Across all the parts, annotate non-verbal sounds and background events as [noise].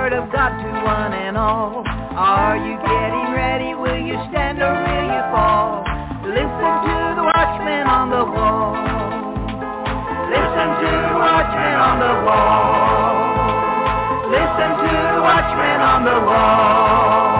Word of God to one and all. Are you getting ready? Will you stand or will you fall? Listen to the watchman on the wall. Listen to the watchman on the wall. Listen to the watchman on the wall.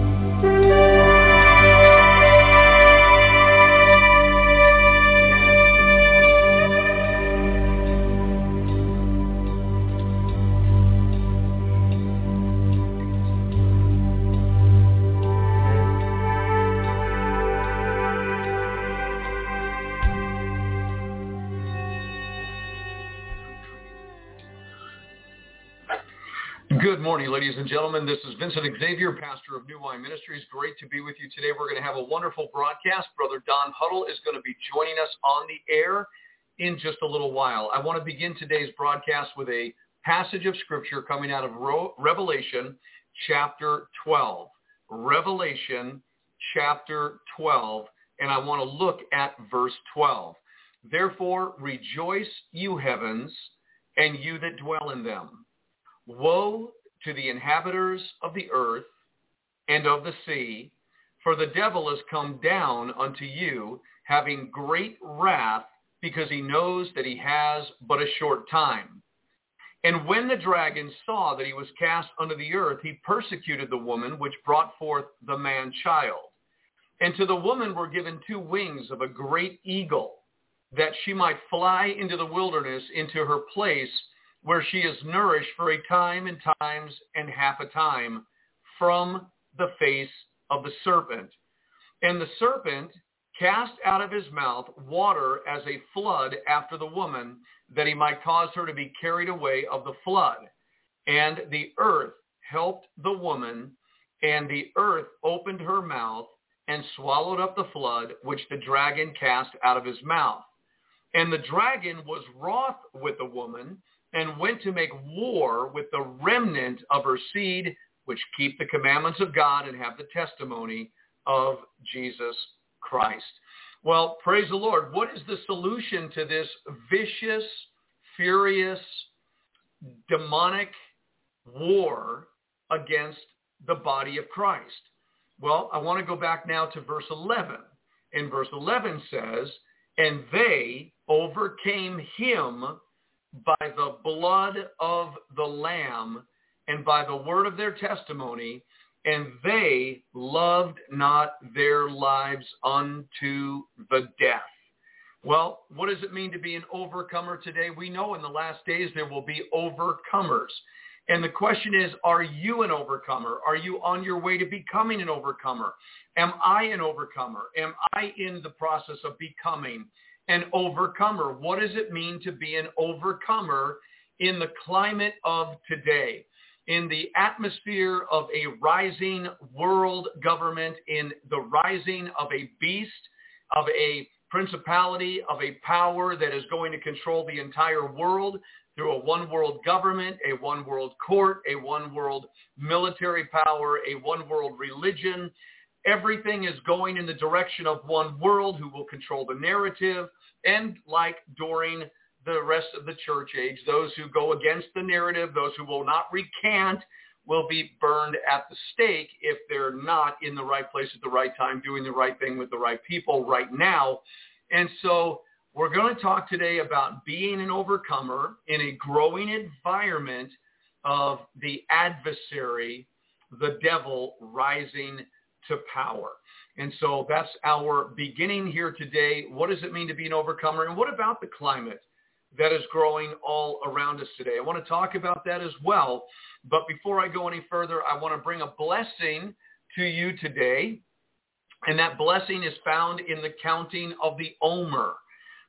And gentlemen. This is Vincent Xavier, pastor of New Wine Ministries. Great to be with you today. We're going to have a wonderful broadcast. Brother Don Huddle is going to be joining us on the air in just a little while. I want to begin today's broadcast with a passage of scripture coming out of Revelation chapter 12. Revelation chapter 12, and I want to look at verse 12. Therefore rejoice, you heavens, and you that dwell in them. Woe to the inhabitants of the earth and of the sea, for the devil is come down unto you, having great wrath, because he knows that he has but a short time. And when the dragon saw that he was cast unto the earth, he persecuted the woman which brought forth the man-child. And to the woman were given two wings of a great eagle, that she might fly into the wilderness, into her place, where she is nourished for a time and times and half a time from the face of the serpent. And the serpent cast out of his mouth water as a flood after the woman, that he might cause her to be carried away of the flood. And the earth helped the woman, and the earth opened her mouth and swallowed up the flood which the dragon cast out of his mouth. And the dragon was wroth with the woman, and went to make war with the remnant of her seed, which keep the commandments of God and have the testimony of Jesus Christ. Well, praise the Lord. What is the solution to this vicious, furious, demonic war against the body of Christ? Well, I want to go back now to verse 11. And verse 11 says, and they overcame him by the blood of the Lamb and by the word of their testimony, and they loved not their lives unto the death. Well, what does it mean to be an overcomer today? We know in the last days there will be overcomers. And the question is, are you an overcomer? Are you on your way to becoming an overcomer? Am I an overcomer? Am I in the process of becoming an overcomer? What does it mean to be an overcomer in the climate of today? In the atmosphere of a rising world government, in the rising of a beast, of a principality, of a power that is going to control the entire world through a one world government, a one world court, a one world military power, a one world religion. Everything is going in the direction of one world who will control the narrative. And like during the rest of the church age, those who go against the narrative, those who will not recant, will be burned at the stake if they're not in the right place at the right time, doing the right thing with the right people right now. And so we're going to talk today about being an overcomer in a growing environment of the adversary, the devil rising to power. And so that's our beginning here today. What does it mean to be an overcomer? And what about the climate that is growing all around us today? I want to talk about that as well. But before I go any further, I want to bring a blessing to you today. And that blessing is found in the counting of the Omer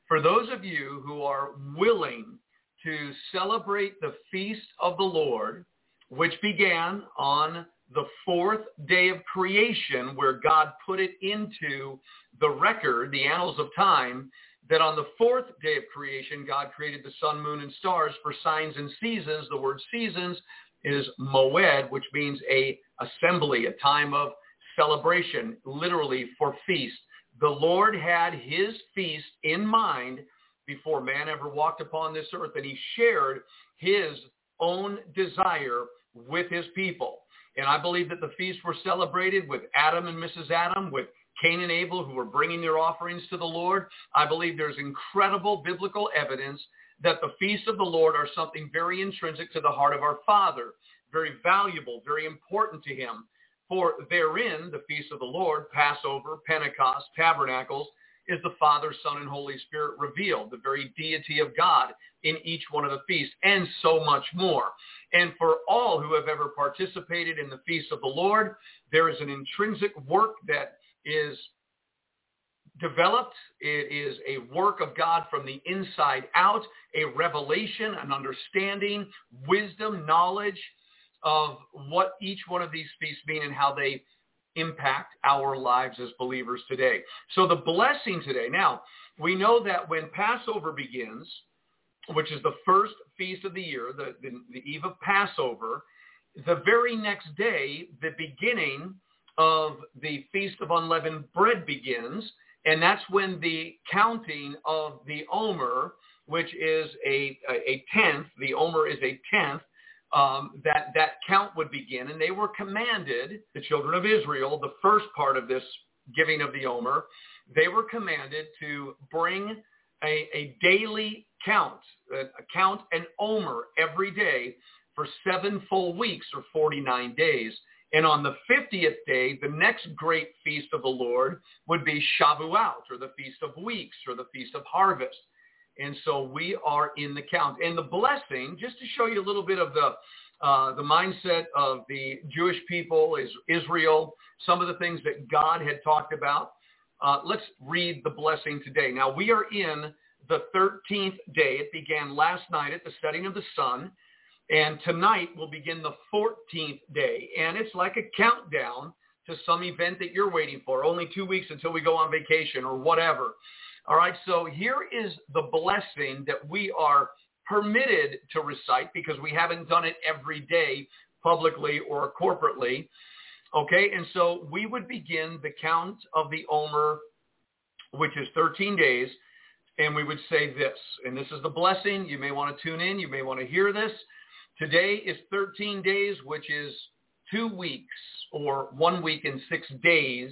for those of you who are willing to celebrate the feast of the Lord, which began on the fourth day of creation, where God put it into the record, the annals of time, that on the fourth day of creation, God created the sun, moon, and stars for signs and seasons. The word seasons is moed, which means a assembly, a time of celebration, literally for feast the Lord had his feast in mind before man ever walked upon this earth, and he shared his own desire with his people. And I believe that the feasts were celebrated with Adam and Mrs. Adam, with Cain and Abel, who were bringing their offerings to the Lord. I believe there's incredible biblical evidence that the feasts of the Lord are something very intrinsic to the heart of our Father, very valuable, very important to him. For therein, the feasts of the Lord, Passover, Pentecost, Tabernacles, is the Father, Son, and Holy Spirit revealed, the very deity of God in each one of the feasts, and so much more. And for all who have ever participated in the feast of the Lord, there is an intrinsic work that is developed. It is a work of God from the inside out, a revelation, an understanding, wisdom, knowledge, of what each one of these feasts mean and how they impact our lives as believers today. So the blessing today, now, we know that when Passover begins, which is the first feast of the year, the, the, the eve of Passover, the very next day, the beginning of the Feast of Unleavened Bread begins, and that's when the counting of the Omer, which is a, a tenth, the Omer is a tenth, um, that that count would begin, and they were commanded, the children of Israel, the first part of this giving of the Omer, they were commanded to bring a, a daily count, a, a count an Omer every day for seven full weeks or 49 days. And on the 50th day, the next great feast of the Lord would be Shavuot, or the Feast of Weeks, or the Feast of Harvest. And so we are in the count. And the blessing, just to show you a little bit of the uh, the mindset of the Jewish people, is Israel, some of the things that God had talked about. Uh, let's read the blessing today. Now we are in the 13th day. It began last night at the setting of the sun. And tonight will begin the 14th day. And it's like a countdown to some event that you're waiting for. Only two weeks until we go on vacation or whatever. All right, so here is the blessing that we are permitted to recite because we haven't done it every day publicly or corporately. Okay, and so we would begin the count of the Omer, which is 13 days, and we would say this, and this is the blessing. You may want to tune in. You may want to hear this. Today is 13 days, which is two weeks or one week and six days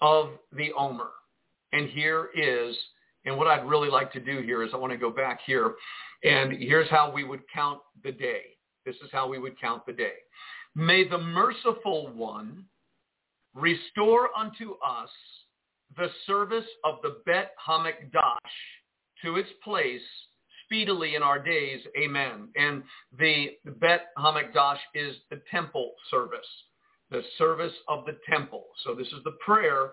of the Omer. And here is, and what I'd really like to do here is I want to go back here. And here's how we would count the day. This is how we would count the day. May the merciful one restore unto us the service of the Bet Hamikdash to its place speedily in our days. Amen. And the Bet Hamikdash is the temple service, the service of the temple. So this is the prayer.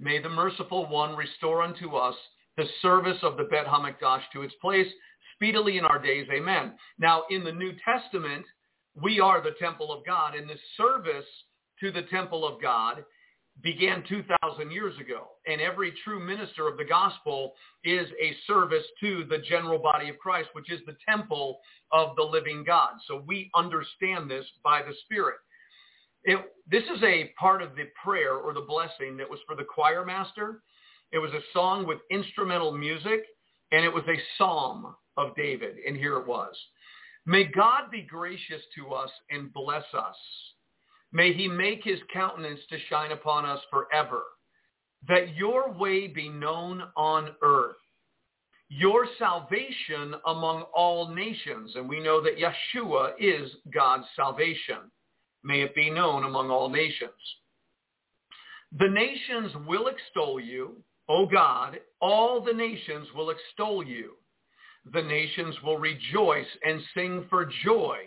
May the merciful one restore unto us the service of the Bet Hamikdash to its place speedily in our days. Amen. Now, in the New Testament, we are the temple of God, and the service to the temple of God began 2,000 years ago. And every true minister of the gospel is a service to the general body of Christ, which is the temple of the living God. So we understand this by the Spirit. It, this is a part of the prayer or the blessing that was for the choir master. It was a song with instrumental music, and it was a psalm of David. And here it was. May God be gracious to us and bless us May he make his countenance to shine upon us forever, that your way be known on earth, your salvation among all nations. And we know that Yeshua is God's salvation. May it be known among all nations. The nations will extol you, O God. All the nations will extol you. The nations will rejoice and sing for joy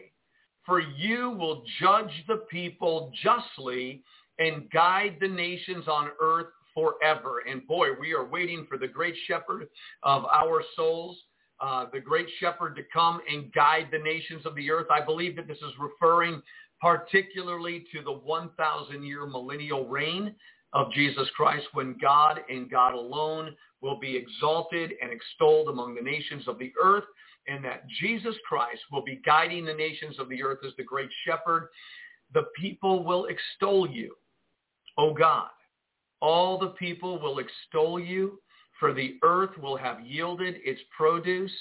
for you will judge the people justly and guide the nations on earth forever. And boy, we are waiting for the great shepherd of our souls, uh, the great shepherd to come and guide the nations of the earth. I believe that this is referring particularly to the 1,000 year millennial reign of Jesus Christ when God and God alone will be exalted and extolled among the nations of the earth and that Jesus Christ will be guiding the nations of the earth as the great shepherd, the people will extol you, O God. All the people will extol you, for the earth will have yielded its produce,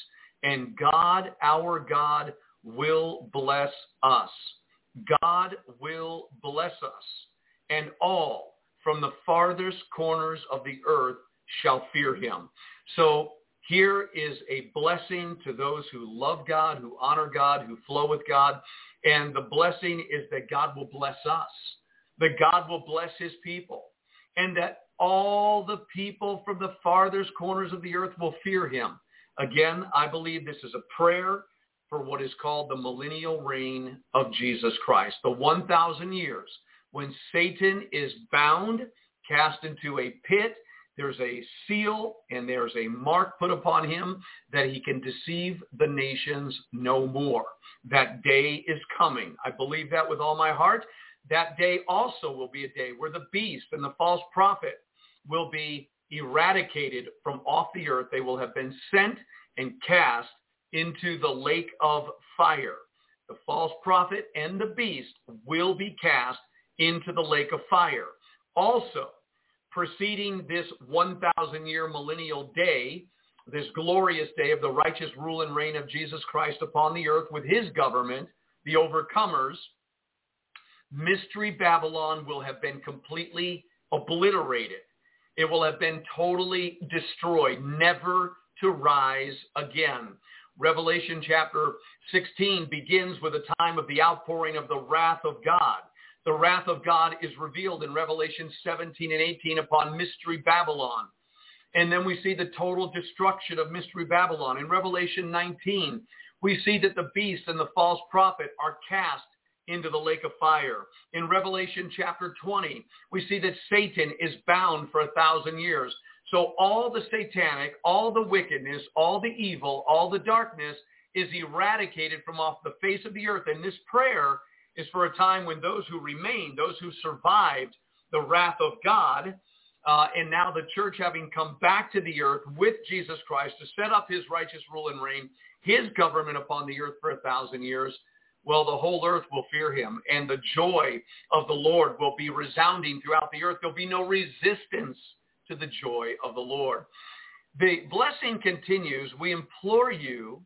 and God, our God, will bless us. God will bless us, and all from the farthest corners of the earth shall fear him. So here is a blessing to those who love God, who honor God, who flow with God. And the blessing is that God will bless us, that God will bless his people, and that all the people from the farthest corners of the earth will fear him. Again, I believe this is a prayer for what is called the millennial reign of Jesus Christ, the 1,000 years when Satan is bound, cast into a pit, there's a seal and there's a mark put upon him that he can deceive the nations no more. That day is coming. I believe that with all my heart. That day also will be a day where the beast and the false prophet will be eradicated from off the earth. They will have been sent and cast into the lake of fire. The false prophet and the beast will be cast into the lake of fire. Also, preceding this 1,000 year millennial day, this glorious day of the righteous rule and reign of Jesus Christ upon the earth with his government, the overcomers, Mystery Babylon will have been completely obliterated. It will have been totally destroyed, never to rise again. Revelation chapter 16 begins with a time of the outpouring of the wrath of God the wrath of God is revealed in Revelation 17 and 18 upon Mystery Babylon. And then we see the total destruction of Mystery Babylon. In Revelation 19, we see that the beast and the false prophet are cast into the lake of fire. In Revelation chapter 20, we see that Satan is bound for a thousand years. So all the satanic, all the wickedness, all the evil, all the darkness is eradicated from off the face of the earth. And this prayer is for a time when those who remain, those who survived the wrath of God, uh, and now the church having come back to the earth with Jesus Christ to set up his righteous rule and reign, his government upon the earth for a thousand years, well, the whole earth will fear him, and the joy of the Lord will be resounding throughout the earth. There'll be no resistance to the joy of the Lord. The blessing continues. We implore you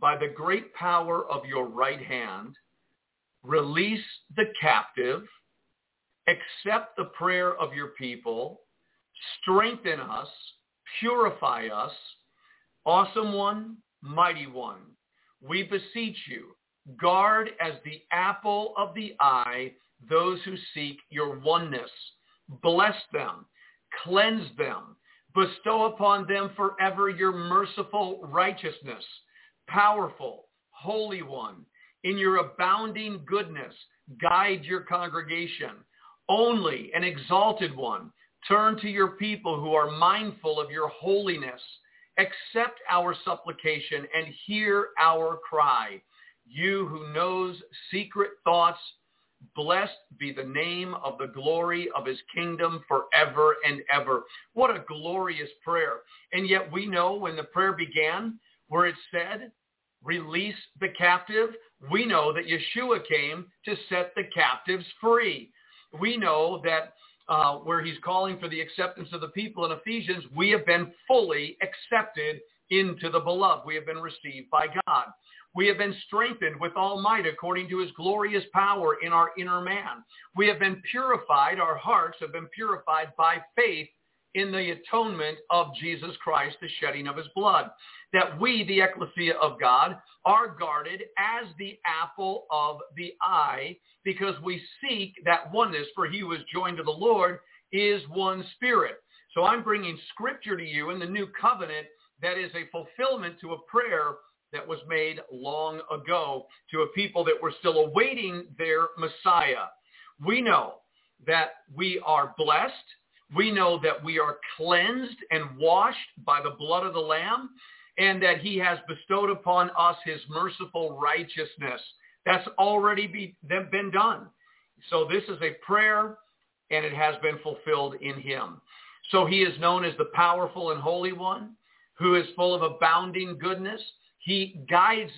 by the great power of your right hand release the captive, accept the prayer of your people, strengthen us, purify us, awesome one, mighty one. We beseech you, guard as the apple of the eye those who seek your oneness. Bless them, cleanse them, bestow upon them forever your merciful righteousness powerful, holy one, in your abounding goodness, guide your congregation. Only an exalted one, turn to your people who are mindful of your holiness. Accept our supplication and hear our cry. You who knows secret thoughts, blessed be the name of the glory of his kingdom forever and ever. What a glorious prayer. And yet we know when the prayer began, where it said, release the captive, we know that Yeshua came to set the captives free. We know that uh, where he's calling for the acceptance of the people in Ephesians, we have been fully accepted into the beloved. We have been received by God. We have been strengthened with all might according to his glorious power in our inner man. We have been purified. Our hearts have been purified by faith in the atonement of Jesus Christ, the shedding of his blood. That we, the ecclesia of God, are guarded as the apple of the eye because we seek that oneness for he who is joined to the Lord is one spirit. So I'm bringing scripture to you in the new covenant that is a fulfillment to a prayer that was made long ago to a people that were still awaiting their Messiah. We know that we are blessed. We know that we are cleansed and washed by the blood of the Lamb and that he has bestowed upon us his merciful righteousness. That's already be, been done. So this is a prayer and it has been fulfilled in him. So he is known as the powerful and holy one who is full of abounding goodness. He guides,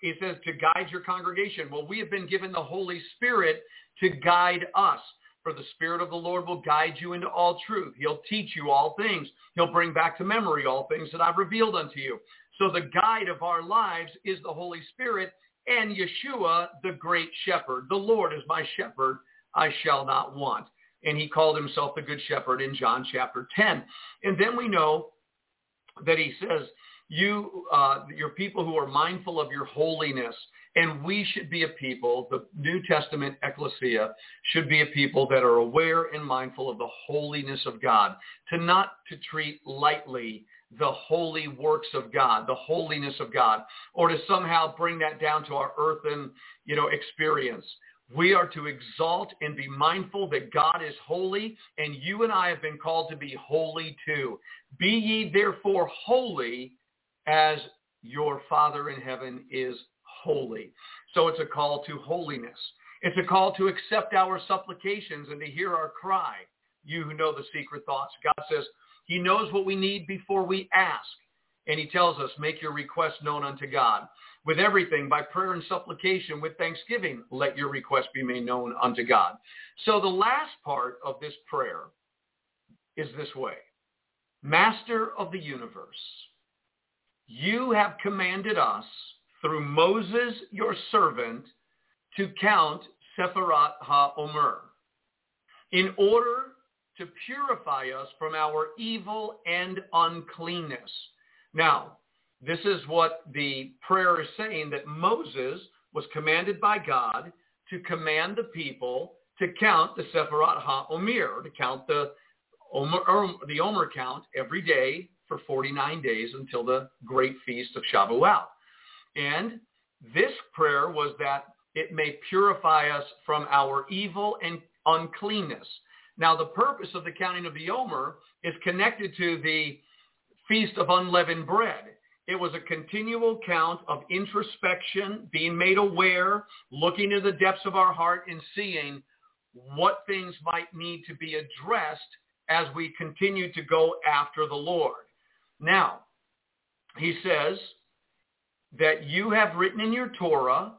he says, to guide your congregation. Well, we have been given the Holy Spirit to guide us. For the Spirit of the Lord will guide you into all truth. He'll teach you all things. He'll bring back to memory all things that I've revealed unto you. So the guide of our lives is the Holy Spirit and Yeshua, the great shepherd. The Lord is my shepherd. I shall not want. And he called himself the good shepherd in John chapter 10. And then we know that he says, you, uh, your people who are mindful of your holiness, and we should be a people, the New Testament ecclesia should be a people that are aware and mindful of the holiness of God, to not to treat lightly the holy works of God, the holiness of God, or to somehow bring that down to our earthen, you know, experience. We are to exalt and be mindful that God is holy, and you and I have been called to be holy too. Be ye therefore holy as your Father in heaven is holy. So it's a call to holiness. It's a call to accept our supplications and to hear our cry. You who know the secret thoughts. God says he knows what we need before we ask. And he tells us, make your request known unto God. With everything, by prayer and supplication, with thanksgiving, let your request be made known unto God. So the last part of this prayer is this way. Master of the universe, you have commanded us through Moses, your servant, to count Sefirat HaOmer in order to purify us from our evil and uncleanness. Now, this is what the prayer is saying, that Moses was commanded by God to command the people to count the Sefirat HaOmer, to count the Omer, er, the Omer count every day for 49 days until the great feast of Shavuot. And this prayer was that it may purify us from our evil and uncleanness. Now, the purpose of the counting of the Omer is connected to the Feast of Unleavened Bread. It was a continual count of introspection, being made aware, looking into the depths of our heart and seeing what things might need to be addressed as we continue to go after the Lord. Now, he says, that you have written in your Torah,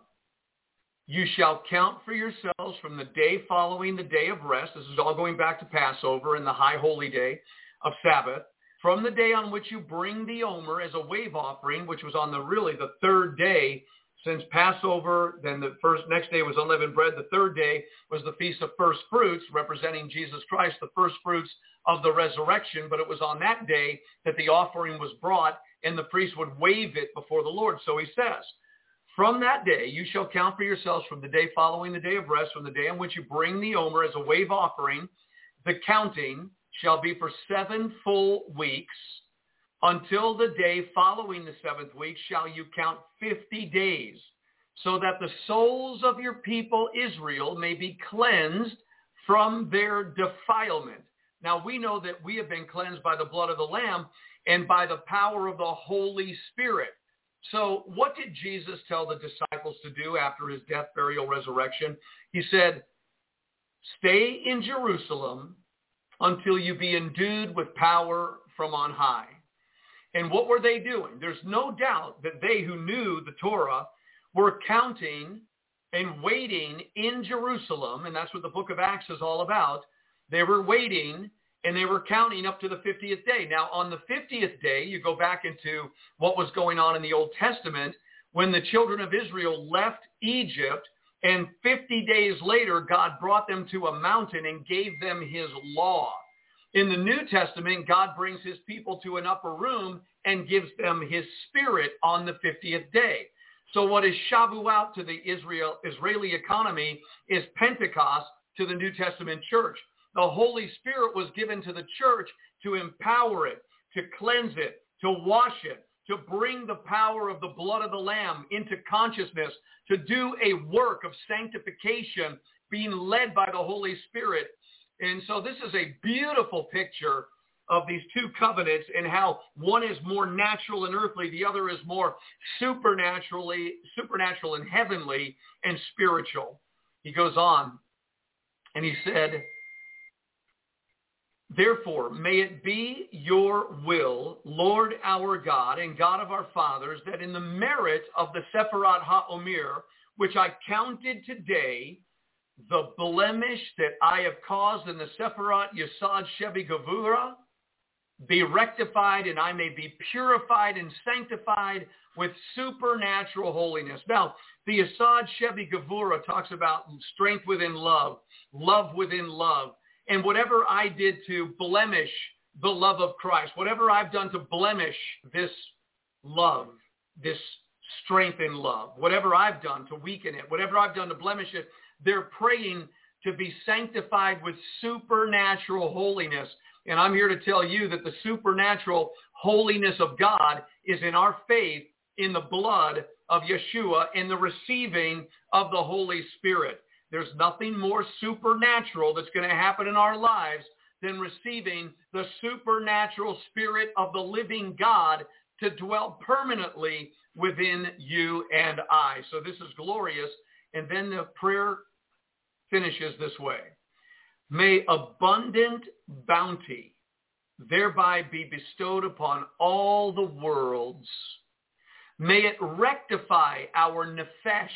you shall count for yourselves from the day following the day of rest. This is all going back to Passover and the high holy day of Sabbath. From the day on which you bring the Omer as a wave offering, which was on the really the third day since Passover, then the first next day was unleavened bread. The third day was the feast of first fruits, representing Jesus Christ, the first fruits of the resurrection. But it was on that day that the offering was brought and the priest would wave it before the Lord. So he says, from that day you shall count for yourselves from the day following the day of rest, from the day on which you bring the omer as a wave offering. The counting shall be for seven full weeks. Until the day following the seventh week shall you count 50 days, so that the souls of your people Israel may be cleansed from their defilement. Now we know that we have been cleansed by the blood of the Lamb and by the power of the Holy Spirit. So what did Jesus tell the disciples to do after his death, burial, resurrection? He said, stay in Jerusalem until you be endued with power from on high. And what were they doing? There's no doubt that they who knew the Torah were counting and waiting in Jerusalem, and that's what the book of Acts is all about. They were waiting and they were counting up to the 50th day. Now, on the 50th day, you go back into what was going on in the Old Testament when the children of Israel left Egypt, and 50 days later, God brought them to a mountain and gave them his law. In the New Testament, God brings his people to an upper room and gives them his spirit on the 50th day. So what is Shavuot to the Israel, Israeli economy is Pentecost to the New Testament church. The Holy Spirit was given to the church to empower it, to cleanse it, to wash it, to bring the power of the blood of the Lamb into consciousness, to do a work of sanctification being led by the Holy Spirit. And so this is a beautiful picture of these two covenants and how one is more natural and earthly, the other is more supernaturally, supernatural and heavenly and spiritual. He goes on and he said, Therefore, may it be your will, Lord our God and God of our fathers, that in the merit of the Sephirot HaOmer, which I counted today, the blemish that I have caused in the Sephirot Yesod Shevi Gavura, be rectified and I may be purified and sanctified with supernatural holiness. Now, the Yesod Shevi Gavura talks about strength within love, love within love and whatever I did to blemish the love of Christ, whatever I've done to blemish this love, this strength in love, whatever I've done to weaken it, whatever I've done to blemish it, they're praying to be sanctified with supernatural holiness. And I'm here to tell you that the supernatural holiness of God is in our faith in the blood of Yeshua in the receiving of the Holy Spirit. There's nothing more supernatural that's going to happen in our lives than receiving the supernatural spirit of the living God to dwell permanently within you and I. So this is glorious. And then the prayer finishes this way. May abundant bounty thereby be bestowed upon all the worlds. May it rectify our nefesh,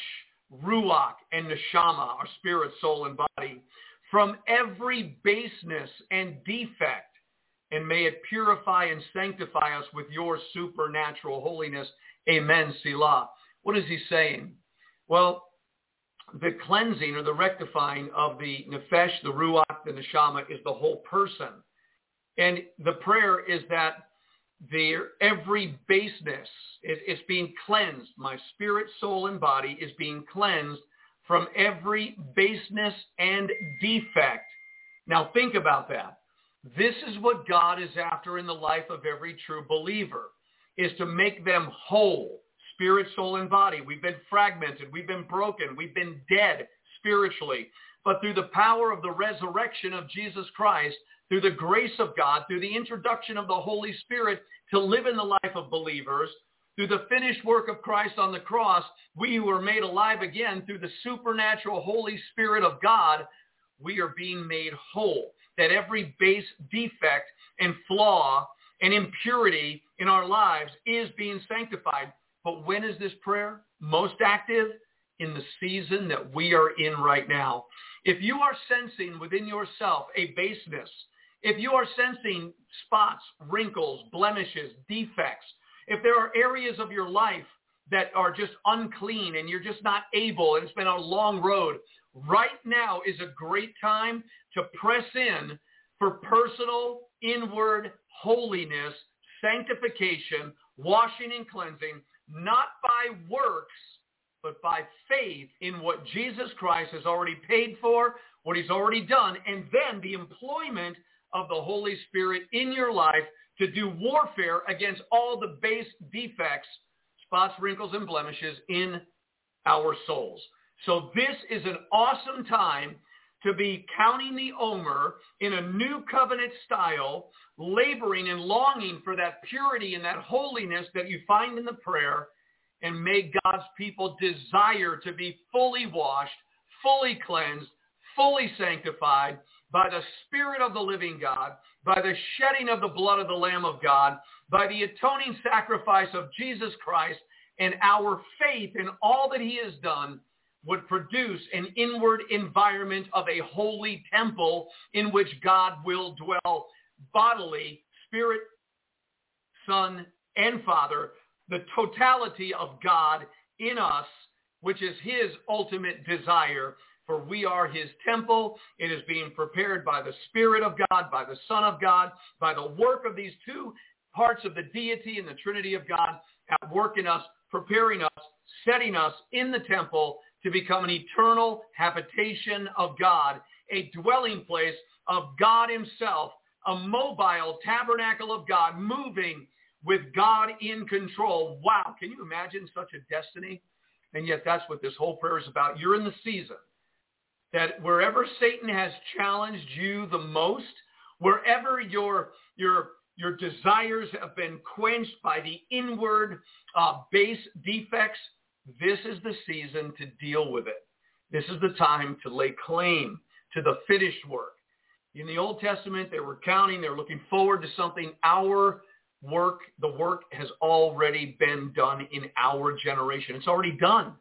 ruach and neshama, our spirit, soul, and body, from every baseness and defect, and may it purify and sanctify us with your supernatural holiness. Amen, Selah. What is he saying? Well, the cleansing or the rectifying of the nefesh, the ruach, the neshama is the whole person. And the prayer is that their every baseness is, is being cleansed. My spirit, soul, and body is being cleansed from every baseness and defect. Now think about that. This is what God is after in the life of every true believer, is to make them whole, spirit, soul, and body. We've been fragmented. We've been broken. We've been dead spiritually. But through the power of the resurrection of Jesus Christ, through the grace of God, through the introduction of the Holy Spirit to live in the life of believers, through the finished work of Christ on the cross, we who are made alive again through the supernatural Holy Spirit of God, we are being made whole. That every base defect and flaw and impurity in our lives is being sanctified. But when is this prayer most active? In the season that we are in right now. If you are sensing within yourself a baseness, if you are sensing spots, wrinkles, blemishes, defects, if there are areas of your life that are just unclean and you're just not able and it's been a long road, right now is a great time to press in for personal inward holiness, sanctification, washing and cleansing, not by works, but by faith in what Jesus Christ has already paid for, what he's already done, and then the employment of the Holy Spirit in your life to do warfare against all the base defects, spots, wrinkles, and blemishes in our souls. So this is an awesome time to be counting the Omer in a new covenant style, laboring and longing for that purity and that holiness that you find in the prayer. And may God's people desire to be fully washed, fully cleansed, fully sanctified by the Spirit of the living God, by the shedding of the blood of the Lamb of God, by the atoning sacrifice of Jesus Christ, and our faith in all that he has done would produce an inward environment of a holy temple in which God will dwell bodily, spirit, son, and father, the totality of God in us, which is his ultimate desire. For we are his temple. It is being prepared by the Spirit of God, by the Son of God, by the work of these two parts of the deity and the Trinity of God at work in us, preparing us, setting us in the temple to become an eternal habitation of God, a dwelling place of God himself, a mobile tabernacle of God moving with God in control. Wow, can you imagine such a destiny? And yet that's what this whole prayer is about. You're in the season that wherever Satan has challenged you the most, wherever your, your, your desires have been quenched by the inward uh, base defects, this is the season to deal with it. This is the time to lay claim to the finished work. In the Old Testament, they were counting, they're looking forward to something. Our work, the work has already been done in our generation. It's already done.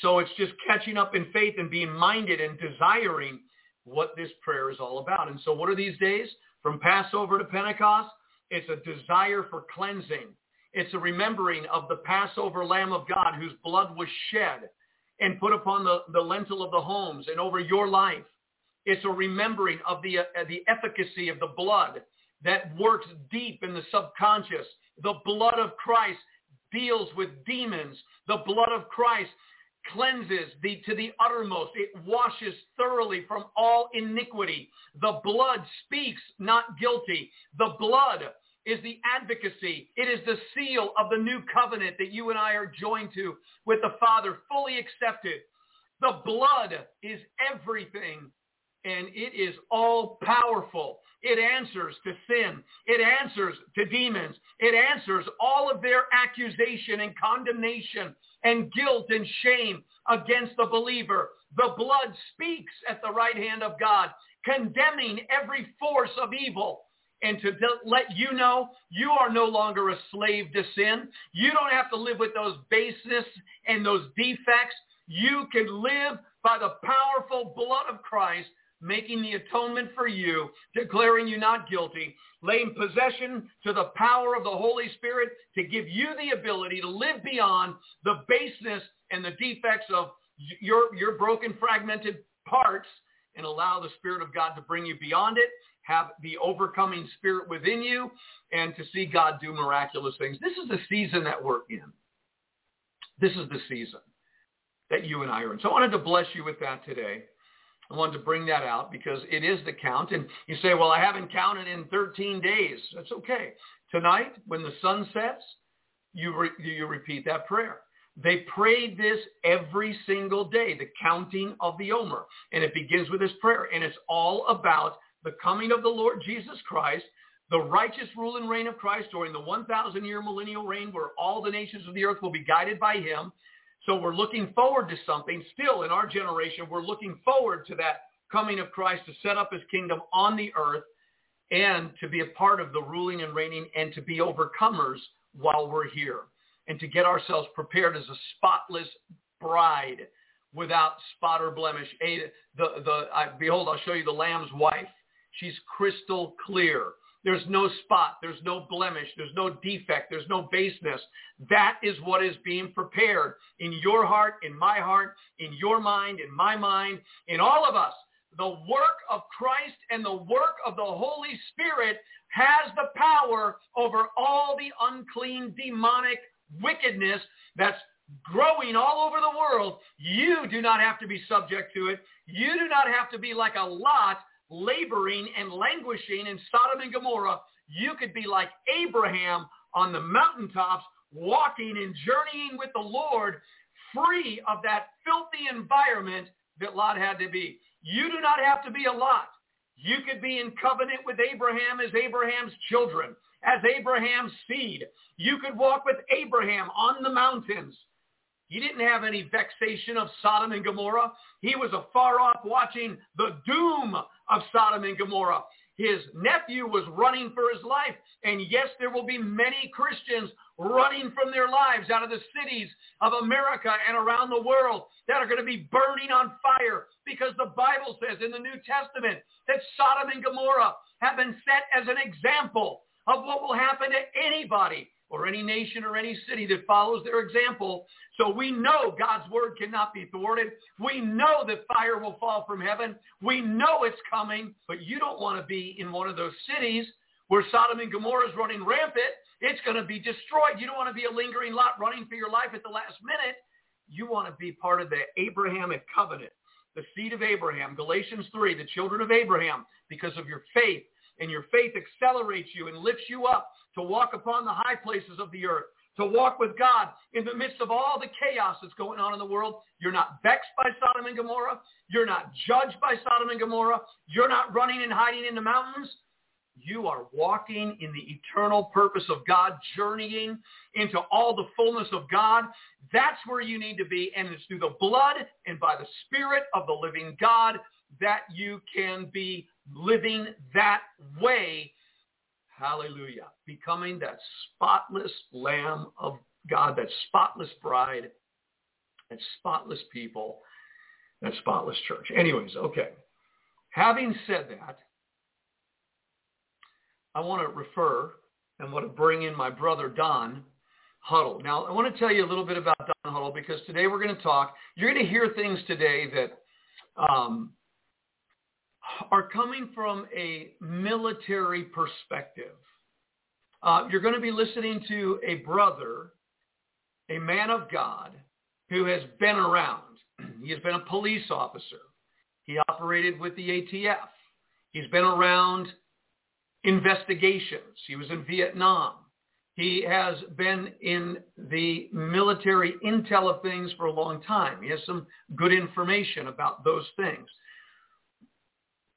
So it's just catching up in faith and being minded and desiring what this prayer is all about. And so what are these days? From Passover to Pentecost, it's a desire for cleansing. It's a remembering of the Passover Lamb of God whose blood was shed and put upon the, the lintel of the homes and over your life. It's a remembering of the, uh, the efficacy of the blood that works deep in the subconscious. The blood of Christ deals with demons. The blood of Christ cleanses the, to the uttermost. It washes thoroughly from all iniquity. The blood speaks not guilty. The blood is the advocacy. It is the seal of the new covenant that you and I are joined to with the Father, fully accepted. The blood is everything, and it is all powerful. It answers to sin. It answers to demons. It answers all of their accusation and condemnation and guilt and shame against the believer. The blood speaks at the right hand of God, condemning every force of evil and to let you know you are no longer a slave to sin. You don't have to live with those baseness and those defects. You can live by the powerful blood of Christ, making the atonement for you, declaring you not guilty, laying possession to the power of the Holy Spirit to give you the ability to live beyond the baseness and the defects of your, your broken, fragmented parts and allow the Spirit of God to bring you beyond it have the overcoming spirit within you and to see God do miraculous things. This is the season that we're in. This is the season that you and I are in. So I wanted to bless you with that today. I wanted to bring that out because it is the count. And you say, well, I haven't counted in 13 days. That's okay. Tonight, when the sun sets, you, re- you repeat that prayer. They prayed this every single day, the counting of the Omer. And it begins with this prayer. And it's all about the coming of the Lord Jesus Christ, the righteous rule and reign of Christ during the 1,000-year millennial reign where all the nations of the earth will be guided by him. So we're looking forward to something. Still, in our generation, we're looking forward to that coming of Christ to set up his kingdom on the earth and to be a part of the ruling and reigning and to be overcomers while we're here and to get ourselves prepared as a spotless bride without spot or blemish. A, the, the, I, behold, I'll show you the Lamb's wife. She's crystal clear. There's no spot. There's no blemish. There's no defect. There's no baseness. That is what is being prepared in your heart, in my heart, in your mind, in my mind, in all of us. The work of Christ and the work of the Holy Spirit has the power over all the unclean demonic wickedness that's growing all over the world. You do not have to be subject to it. You do not have to be like a Lot laboring and languishing in Sodom and Gomorrah, you could be like Abraham on the mountaintops, walking and journeying with the Lord, free of that filthy environment that Lot had to be. You do not have to be a Lot. You could be in covenant with Abraham as Abraham's children, as Abraham's seed. You could walk with Abraham on the mountains. He didn't have any vexation of Sodom and Gomorrah. He was afar off watching the doom of Sodom and Gomorrah. His nephew was running for his life. And yes, there will be many Christians running from their lives out of the cities of America and around the world that are going to be burning on fire because the Bible says in the New Testament that Sodom and Gomorrah have been set as an example of what will happen to anybody or any nation or any city that follows their example. So we know God's word cannot be thwarted. We know that fire will fall from heaven. We know it's coming, but you don't want to be in one of those cities where Sodom and Gomorrah is running rampant. It's going to be destroyed. You don't want to be a lingering Lot running for your life at the last minute. You want to be part of the Abrahamic covenant, the seed of Abraham, Galatians 3, the children of Abraham, because of your faith. And your faith accelerates you and lifts you up to walk upon the high places of the earth, to walk with God in the midst of all the chaos that's going on in the world. You're not vexed by Sodom and Gomorrah. You're not judged by Sodom and Gomorrah. You're not running and hiding in the mountains. You are walking in the eternal purpose of God, journeying into all the fullness of God. That's where you need to be. And it's through the blood and by the Spirit of the living God that you can be living that way Hallelujah. Becoming that spotless Lamb of God, that spotless bride, that spotless people, that spotless church. Anyways, okay. Having said that, I want to refer and want to bring in my brother Don Huddle. Now, I want to tell you a little bit about Don Huddle because today we're going to talk. You're going to hear things today that um, are coming from a military perspective. Uh, you're going to be listening to a brother, a man of God, who has been around. [clears throat] He has been a police officer. He operated with the ATF. He's been around investigations. He was in Vietnam. He has been in the military intel of things for a long time. He has some good information about those things.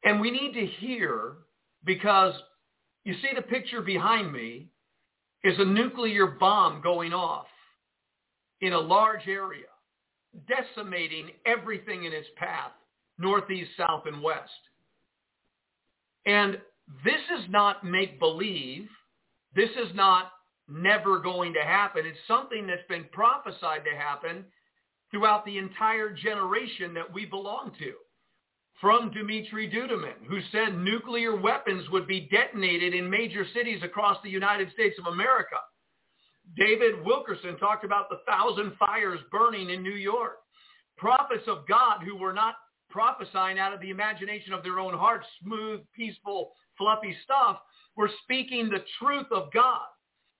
And we need to hear because you see the picture behind me is a nuclear bomb going off in a large area, decimating everything in its path, northeast, south, and west. And this is not make-believe. This is not never going to happen. It's something that's been prophesied to happen throughout the entire generation that we belong to from Dmitry Duduman, who said nuclear weapons would be detonated in major cities across the United States of America. David Wilkerson talked about the thousand fires burning in New York. Prophets of God who were not prophesying out of the imagination of their own hearts, smooth, peaceful, fluffy stuff, were speaking the truth of God.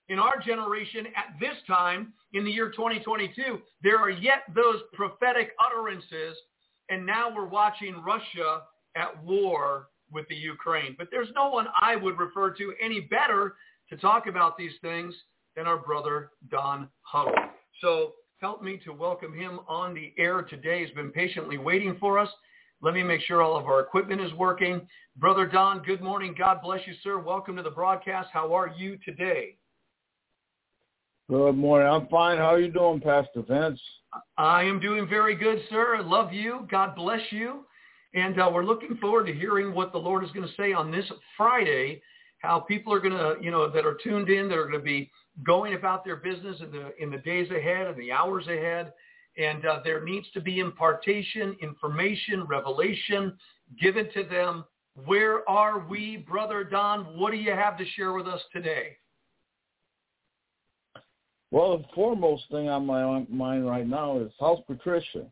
In our generation, at this time, in the year 2022, there are yet those prophetic utterances and now we're watching Russia at war with the Ukraine. But there's no one I would refer to any better to talk about these things than our brother Don Huddle. So help me to welcome him on the air today. He's been patiently waiting for us. Let me make sure all of our equipment is working. Brother Don, good morning. God bless you, sir. Welcome to the broadcast. How are you today? Good morning. I'm fine. How are you doing, Pastor Vince? I am doing very good, sir. I love you. God bless you. And uh, we're looking forward to hearing what the Lord is going to say on this Friday, how people are going to, you know, that are tuned in, that are going to be going about their business in the, in the days ahead and the hours ahead. And uh, there needs to be impartation, information, revelation given to them. Where are we, Brother Don? What do you have to share with us today? Well, the foremost thing on my mind right now is how's Patricia?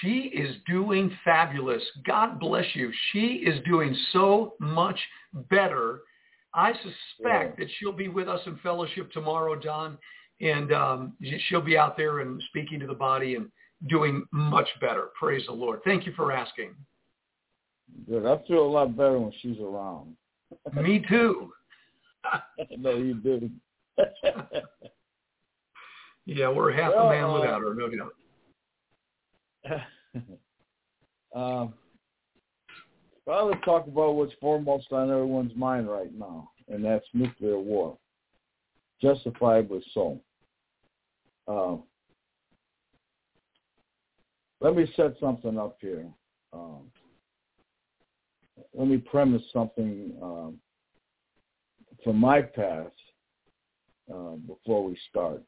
She is doing fabulous. God bless you. She is doing so much better. I suspect yeah. that she'll be with us in fellowship tomorrow, Don, and um, she'll be out there and speaking to the body and doing much better. Praise the Lord. Thank you for asking. Good. I feel a lot better when she's around. Me too. [laughs] no, you didn't. Yeah, we're half a man without her, no doubt. [laughs] um, well, let's talk about what's foremost on everyone's mind right now, and that's nuclear war, justifiably so. Um, let me set something up here. Um, let me premise something um, from my past uh, before we start.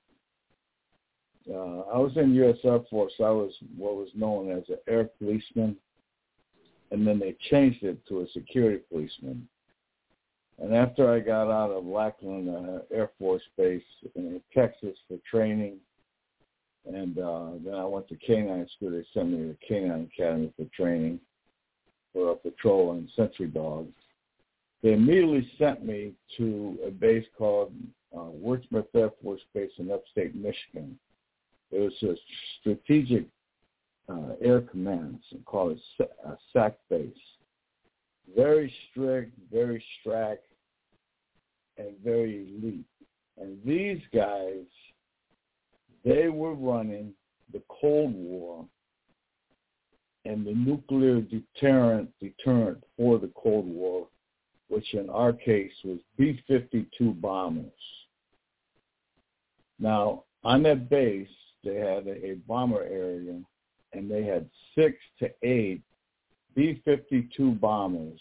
Uh, I was in U.S. Air Force. I was what was known as an air policeman, and then they changed it to a security policeman. And after I got out of Lackland uh, Air Force Base in Texas for training, and uh, then I went to K-9 school. They sent me to K-9 Academy for training for a patrol and sentry dogs. They immediately sent me to a base called uh, Wurtsmith Air Force Base in upstate Michigan. It was a strategic uh, air command, called a, a SAC base. Very strict, very strack, and very elite. And these guys they were running the Cold War and the nuclear deterrent deterrent for the Cold War, which in our case was B-52 bombers. Now, on that base, they had a, bomber area, and they had six to eight B-52 bombers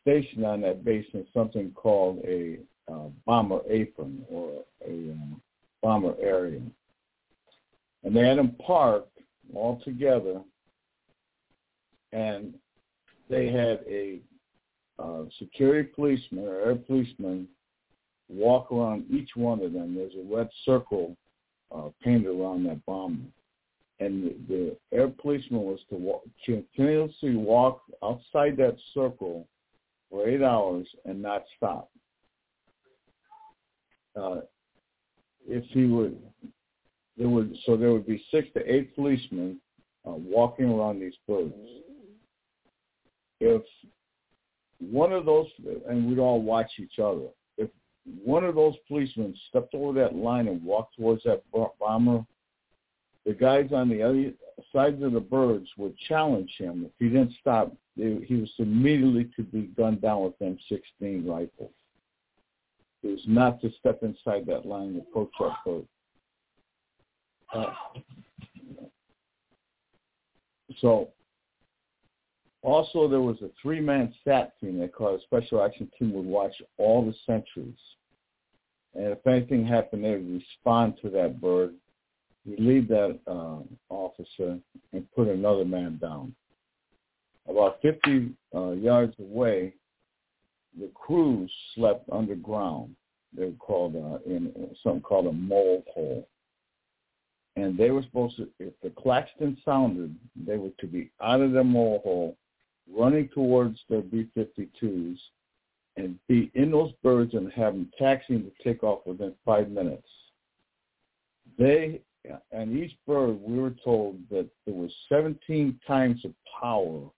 stationed on that base in something called a uh, bomber apron or a um, bomber area. And they had them parked all together, and they had a uh, security policeman or air policeman walk around each one of them. There's a red circle uh, painted around that bomb. And the, the air policeman was to walk, continuously walk outside that circle for eight hours and not stop. Uh, if he would, there would so there would be six to eight policemen uh, walking around these birds. If one of those, and we'd all watch each other. One of those policemen stepped over that line and walked towards that bomber, the guys on the other sides of the birds would challenge him. If he didn't stop, they, he was immediately to be gunned down with M16 rifles is not to step inside that line of approach that boat. Uh, so also there was a three-man SAT team they called a special action team would watch all the sentries. And if anything happened, they would respond to that bird, relieve that uh, officer, and put another man down. About 50 uh, yards away, the crews slept underground. They were called uh, in, in something called a mole hole. And they were supposed to, if the Claxton sounded, they were to be out of the mole hole, running towards their B-52s, and be in those birds and have them taxiing to take off within five minutes. They, and each bird, we were told that there was 17 times the power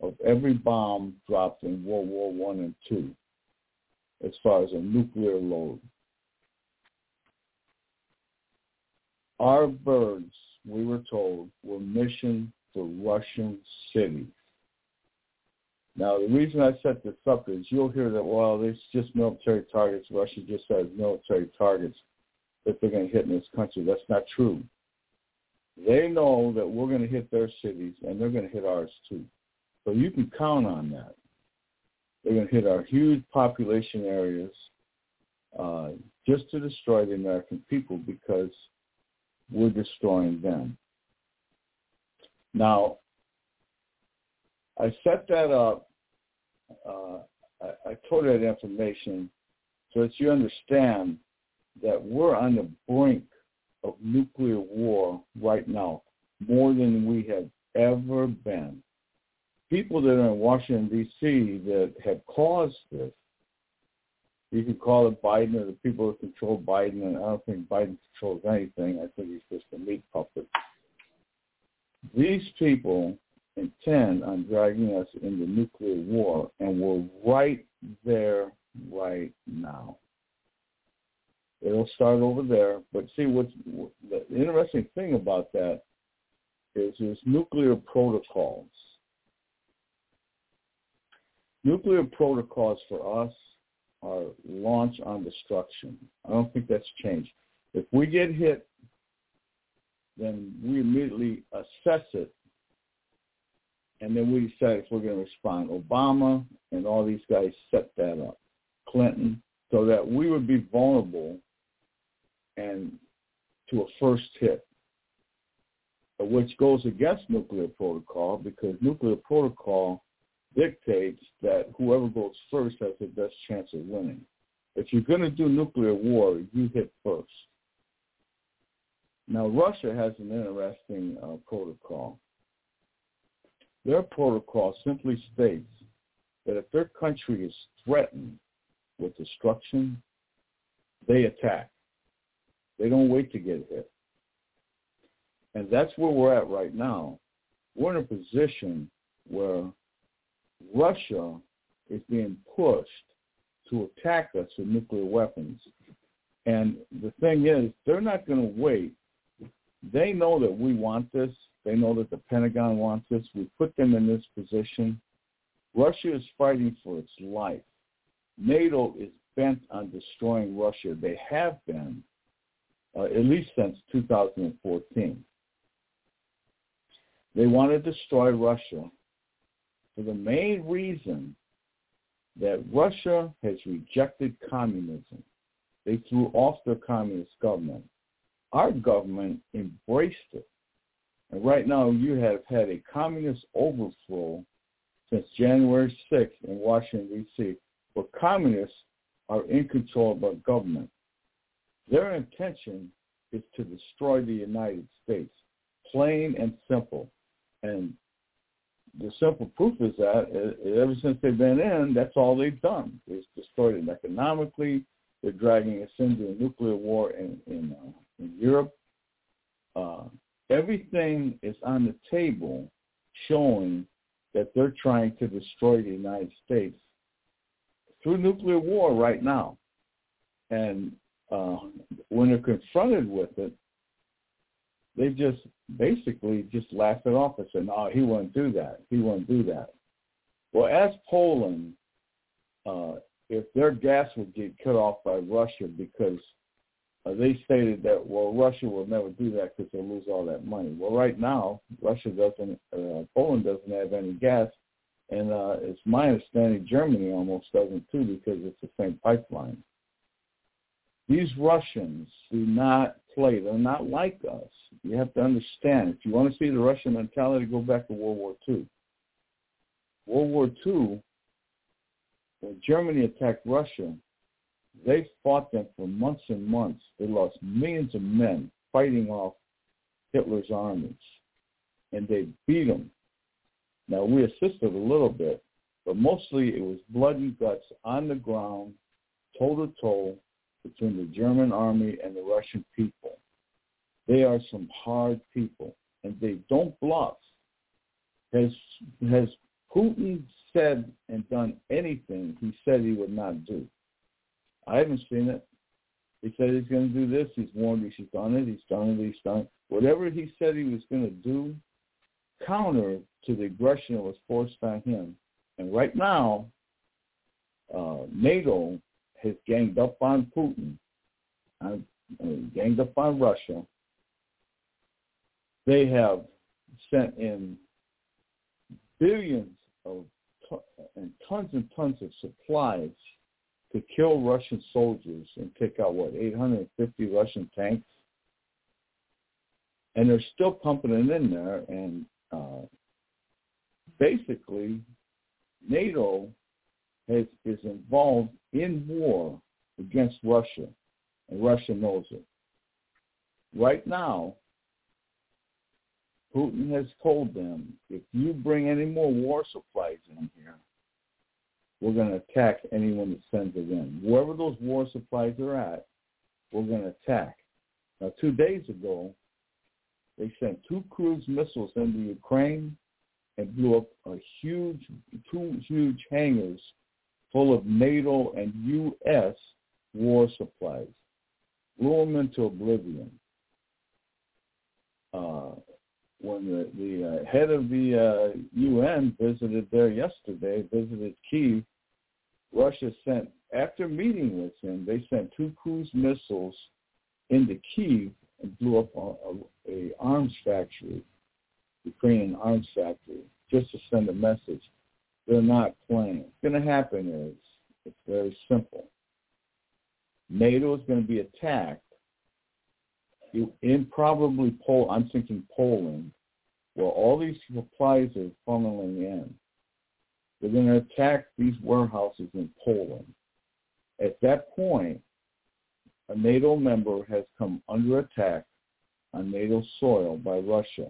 of every bomb dropped in World War One and Two, as far as a nuclear load. Our birds, we were told, were mission for Russian cities. Now, the reason I set this up is you'll hear that, well, it's just military targets. Russia just has military targets that they're going to hit in this country. That's not true. They know that we're going to hit their cities, and they're going to hit ours too. So you can count on that. They're going to hit our huge population areas uh, just to destroy the American people because we're destroying them. Now, I set that up. Uh, I, I told that information so that you understand that we're on the brink of nuclear war right now, more than we have ever been people that are in Washington, D.C. that have caused this, you could call it Biden or the people that control Biden, and I don't think Biden controls anything. I think he's just a meat puppet. These people intend on dragging us into nuclear war, and we're right there right now. It'll start over there, but see what's the interesting thing about that is there's nuclear protocols. Nuclear protocols for us are launch on destruction. I don't think that's changed. If we get hit, then we immediately assess it, and then we decide we're going to respond. Obama and all these guys set that up. Clinton, so that we would be vulnerable and to a first hit, which goes against nuclear protocol because nuclear protocol dictates that whoever goes first has the best chance of winning. If you're going to do nuclear war, you hit first. Now, Russia has an interesting uh, protocol. Their protocol simply states that if their country is threatened with destruction, they attack. They don't wait to get hit. And that's where we're at right now. We're in a position where Russia is being pushed to attack us with nuclear weapons. And the thing is, they're not going to wait. They know that we want this. They know that the Pentagon wants this. We put them in this position. Russia is fighting for its life. NATO is bent on destroying Russia. They have been, uh, at least since 2014. They want to destroy Russia for the main reason that Russia has rejected communism. They threw off their communist government. Our government embraced it. And right now you have had a communist overthrow since January 6th in Washington, D.C., where communists are in control of our government. Their intention is to destroy the United States, plain and simple. And the simple proof is that ever since they've been in, that's all they've done. They've destroyed it economically. They're dragging us into a nuclear war in in, uh, in Europe. Uh, everything is on the table, showing that they're trying to destroy the United States through nuclear war right now. And uh, when they're confronted with it, they just basically just laugh it off and said, no, he won't do that. He won't do that. Well, as Poland, uh, if their gas would get cut off by Russia because uh, they stated that, well, Russia will never do that because they'll lose all that money. Well, right now, Russia doesn't, uh, Poland doesn't have any gas, and uh, it's my understanding Germany almost doesn't too because it's the same pipeline. These Russians do not play. They're not like us. You have to understand. If you want to see the Russian mentality, go back to World War II. World War II, when Germany attacked Russia, they fought them for months and months. They lost millions of men fighting off Hitler's armies, and they beat them. Now, we assisted a little bit, but mostly it was blood and guts on the ground, toe-to-toe, between the German army and the Russian people. They are some hard people, and they don't bluff. Has has Putin said and done anything he said he would not do? I haven't seen it. He said he's going to do this. He's warned us. He's done it. He's done it. He's done it. Whatever he said he was going to do, counter to the aggression that was forced on him. And right now, uh, NATO has ganged up on Putin, uh, ganged up on Russia. They have sent in billions of and tons and tons of supplies to kill Russian soldiers and take out what 850 Russian tanks, and they're still pumping it in there. And uh, basically, NATO has, is involved in war against Russia, and Russia knows it. Right now, Putin has told them, if you bring any more war supplies in here, we're going to attack anyone that sends it in. Wherever those war supplies are at, we're going to attack. Now, two days ago, they sent two cruise missiles into Ukraine and blew up a huge, two huge hangars full of NATO and U.S. war supplies. Blew them into oblivion. Uh, when the, the uh, head of the uh, UN visited there yesterday, visited Kiev, Russia sent, after meeting with him, they sent two cruise missiles into Kiev and blew up a, a, arms factory, Ukrainian arms factory, just to send a message. They're not playing. What's going to happen is, it's very simple. NATO is going to be attacked in probably Pol, I'm thinking Poland, where all these supplies are funneling in. They're going to attack these warehouses in Poland. At that point, a NATO member has come under attack on NATO soil by Russia.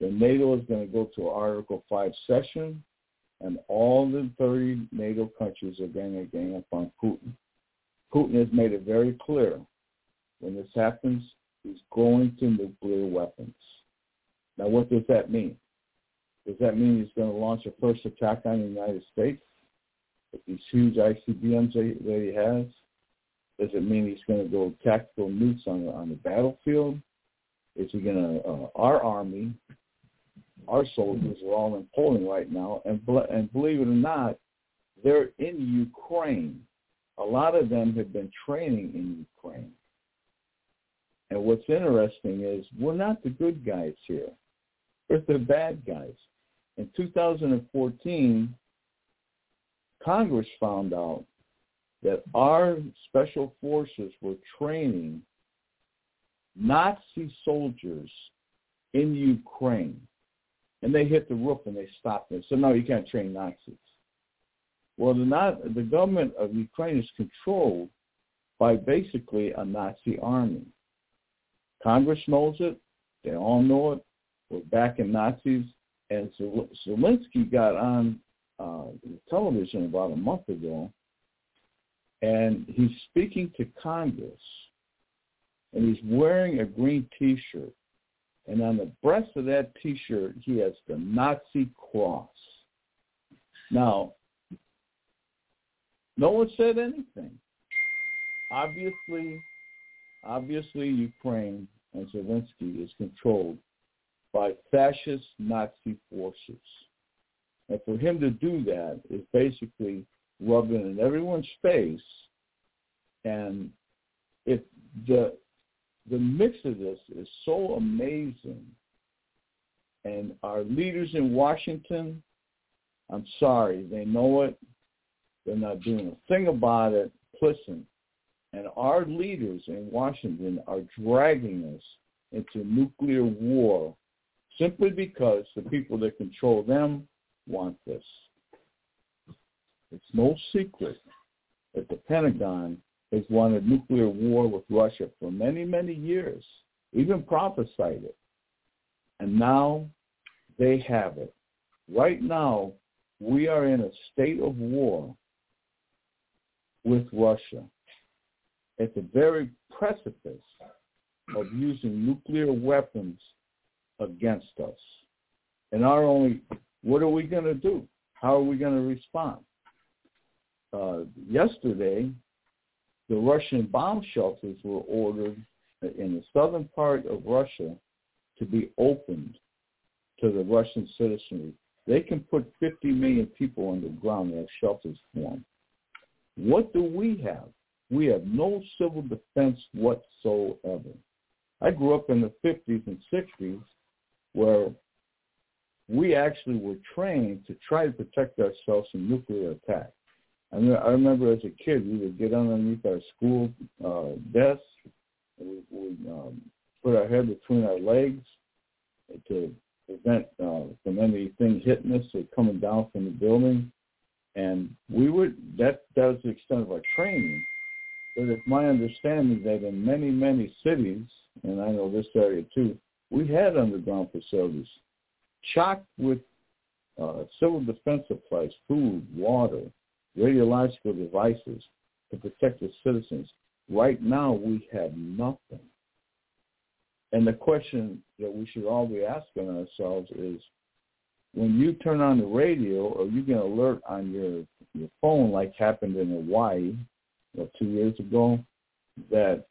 Then NATO is going to go to Article 5 session, and all the 30 NATO countries are going to gang up on Putin. Putin has made it very clear when this happens, he's going to nuclear weapons. Now, what does that mean? Does that mean he's going to launch a first attack on the United States with these huge ICBMs that he has? Does it mean he's going to go tactical nukes on the, on the battlefield? Is he going to, uh, our army, our soldiers are all in Poland right now, and, and believe it or not, they're in Ukraine. A lot of them have been training in Ukraine. And what's interesting is we're not the good guys here. We're the bad guys. In 2014, Congress found out that our special forces were training Nazi soldiers in Ukraine. And they hit the roof and they stopped it. So no, you can't train Nazis. Well, the, not, the government of Ukraine is controlled by basically a Nazi army. Congress knows it. They all know it. We're backing Nazis. And Zelensky got on uh, television about a month ago, and he's speaking to Congress, and he's wearing a green T-shirt. And on the breast of that T-shirt, he has the Nazi cross. Now, no one said anything. Obviously, obviously Ukraine and Zelensky is controlled by fascist Nazi forces. And for him to do that is basically rubbing in everyone's face. And if the the mix of this is so amazing, and our leaders in Washington, I'm sorry, they know it. They're not doing a thing about it. Listen, and our leaders in Washington are dragging us into nuclear war simply because the people that control them want this. It's no secret that the Pentagon has wanted nuclear war with Russia for many, many years, even prophesied it. And now they have it. Right now, we are in a state of war with Russia at the very precipice of using nuclear weapons against us. And our only, what are we going to do? How are we going to respond? Uh, yesterday, the Russian bomb shelters were ordered in the southern part of Russia to be opened to the Russian citizenry. They can put 50 million people underground. They have shelters for them. What do we have? We have no civil defense whatsoever. I grew up in the 50s and 60s where we actually were trained to try to protect ourselves from nuclear attack. I, mean, I remember as a kid, we would get underneath our school uh, desks, we would um, put our head between our legs to prevent uh, from anything hitting us or coming down from the building. And we would, that, that was the extent of our training. But it's my understanding that in many, many cities, and I know this area too, we had underground facilities chocked with uh, civil defense supplies, food, water, radiological devices to protect the citizens. Right now, we have nothing. And the question that we should all be asking ourselves is, when you turn on the radio or you get an alert on your your phone, like happened in Hawaii what, two years ago, that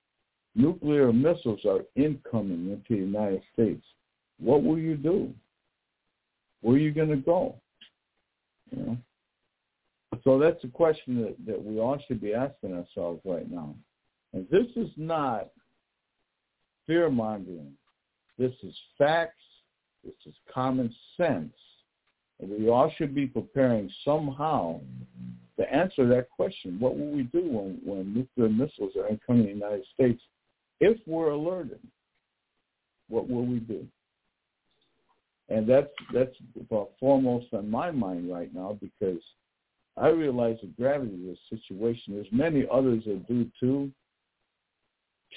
nuclear missiles are incoming into the United States, what will you do? Where are you going to go? You know? So that's a question that, that we all should be asking ourselves right now. And this is not fear mongering. This is facts. This is common sense. And we all should be preparing somehow to answer that question. What will we do when, when nuclear missiles are incoming in the United States? If we're alerted, what will we do? And that's that's foremost on my mind right now because I realize the gravity of this situation. There's many others that do too.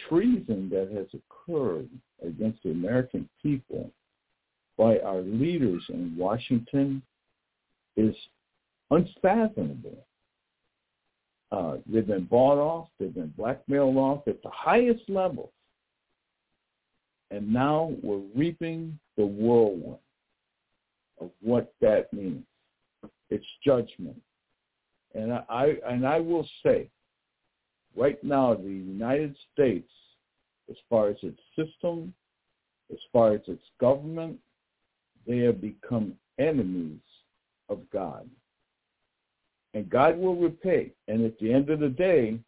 Treason that has occurred against the American people by our leaders in Washington is unfathomable. Uh, they've been bought off. They've been blackmailed off at the highest levels. And now we're reaping the whirlwind of what that means. It's judgment. And I, and I will say, right now, the United States, as far as its system, as far as its government, they have become enemies of God. And God will repay. And at the end of the day,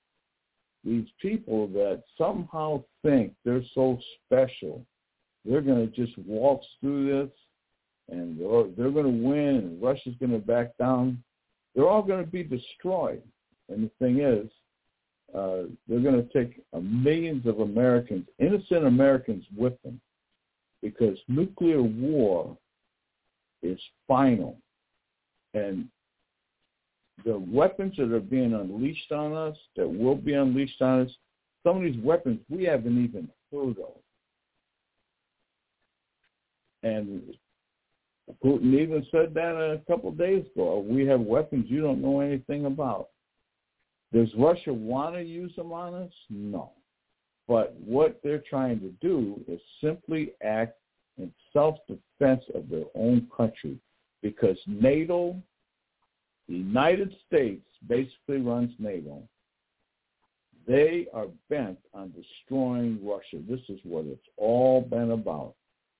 these people that somehow think they're so special, they're going to just waltz through this and they're, they're going to win and Russia's going to back down. They're all going to be destroyed. And the thing is, uh, they're going to take millions of Americans, innocent Americans, with them because nuclear war is final. And the weapons that are being unleashed on us, that will be unleashed on us, some of these weapons we haven't even heard of. And Putin even said that a couple of days ago. We have weapons you don't know anything about. Does Russia want to use them on us? No. But what they're trying to do is simply act in self-defense of their own country because NATO, the United States basically runs NATO. They are bent on destroying Russia. This is what it's all been about.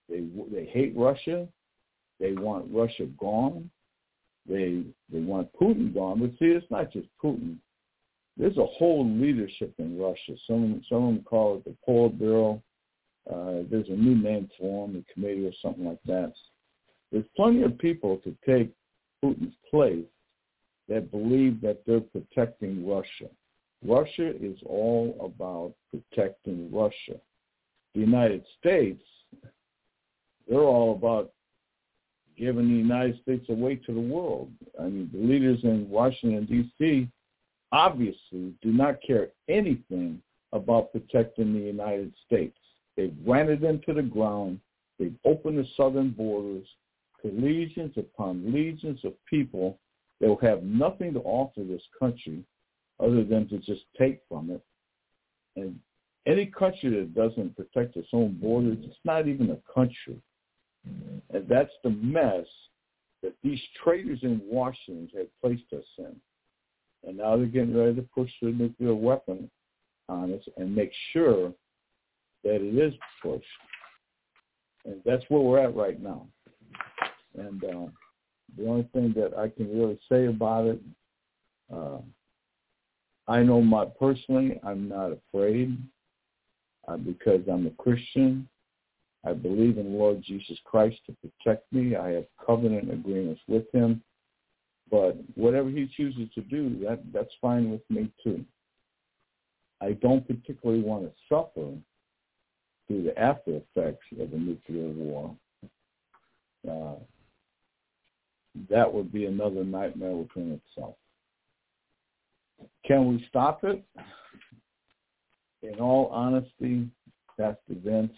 They they hate Russia. They want Russia gone. They they want Putin gone. But see, it's not just Putin. There's a whole leadership in Russia. Some some of them call it the Politburo. Uh, there's a new name for them, a committee or something like that. There's plenty of people to take Putin's place that believe that they're protecting Russia. Russia is all about protecting Russia. The United States, they're all about giving the United States away to the world. I mean, the leaders in Washington, D.C. obviously do not care anything about protecting the United States. They've ran it into the ground. They've opened the southern borders to legions upon legions of people that will have nothing to offer this country other than to just take from it. And any country that doesn't protect its own borders, it's not even a country. And that's the mess that these traitors in Washington have placed us in. And now they're getting ready to push the nuclear weapon on us and make sure that it is pushed. And that's where we're at right now. And uh, the only thing that I can really say about it, uh, I know my personally, I'm not afraid uh, because I'm a Christian. I believe in Lord Jesus Christ to protect me. I have covenant agreements with him. But whatever he chooses to do, that that's fine with me too. I don't particularly want to suffer through the after effects of a nuclear war. Uh, that would be another nightmare within itself. Can we stop it? In all honesty, that's events.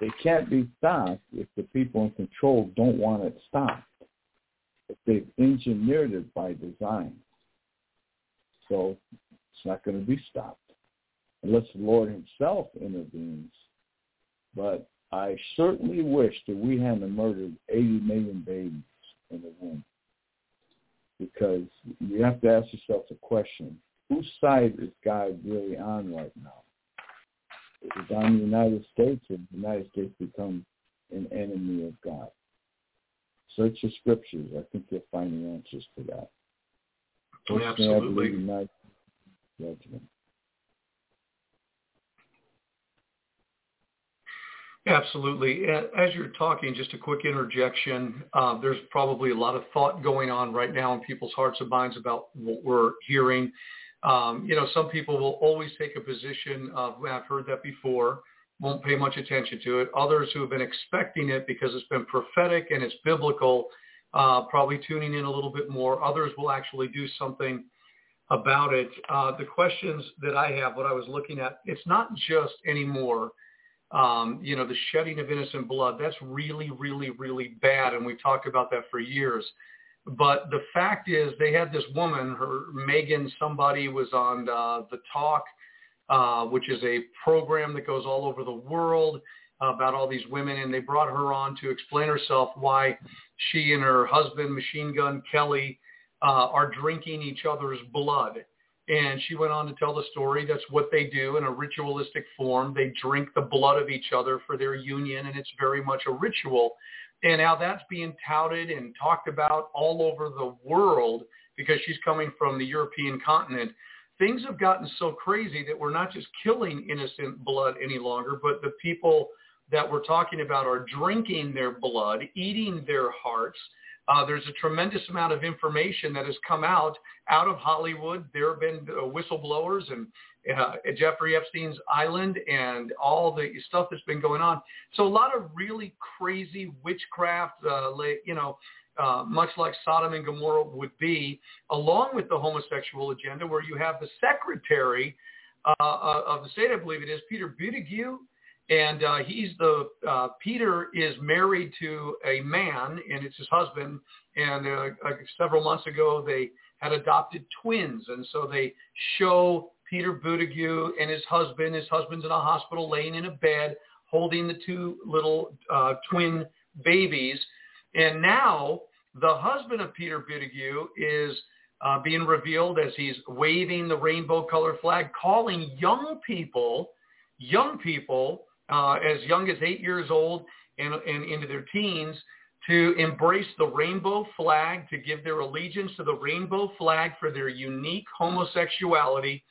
They can't be stopped if the people in control don't want it stopped. If they've engineered it by design. So it's not going to be stopped unless the Lord himself intervenes. But I certainly wish that we hadn't murdered 80 million babies in the womb. Because you have to ask yourself the question, whose side is God really on right now? Is it on the United States or the United States become an enemy of God? Search the scriptures. I think you'll find the answers to that. Oh, absolutely. Judgment. Absolutely. As you're talking, just a quick interjection. Uh, there's probably a lot of thought going on right now in people's hearts and minds about what we're hearing. Um, you know, some people will always take a position of, I've heard that before, won't pay much attention to it. Others who have been expecting it because it's been prophetic and it's biblical, uh, probably tuning in a little bit more. Others will actually do something about it. Uh, the questions that I have, what I was looking at, it's not just anymore – um, you know, the shedding of innocent blood, that's really, really, really bad. And we've talked about that for years. But the fact is they had this woman, her Megan somebody was on uh, The Talk, uh, which is a program that goes all over the world about all these women. And they brought her on to explain herself why she and her husband, Machine Gun Kelly, uh, are drinking each other's blood. And she went on to tell the story. That's what they do in a ritualistic form. They drink the blood of each other for their union, and it's very much a ritual. And now that's being touted and talked about all over the world because she's coming from the European continent. Things have gotten so crazy that we're not just killing innocent blood any longer, but the people that we're talking about are drinking their blood, eating their hearts, uh, there's a tremendous amount of information that has come out out of Hollywood. There have been uh, whistleblowers and uh, Jeffrey Epstein's island and all the stuff that's been going on. So a lot of really crazy witchcraft, uh, you know, uh, much like Sodom and Gomorrah would be, along with the homosexual agenda, where you have the secretary uh, uh of the state, I believe it is, Peter Buttigieg, and uh, he's the uh, Peter is married to a man, and it's his husband. And uh, uh, several months ago, they had adopted twins, and so they show Peter Buttigieg and his husband. His husband's in a hospital, laying in a bed, holding the two little uh, twin babies. And now the husband of Peter Buttigieg is uh, being revealed as he's waving the rainbow color flag, calling young people, young people uh, as young as eight years old and, and into their teens to embrace the rainbow flag, to give their allegiance to the rainbow flag for their unique homosexuality.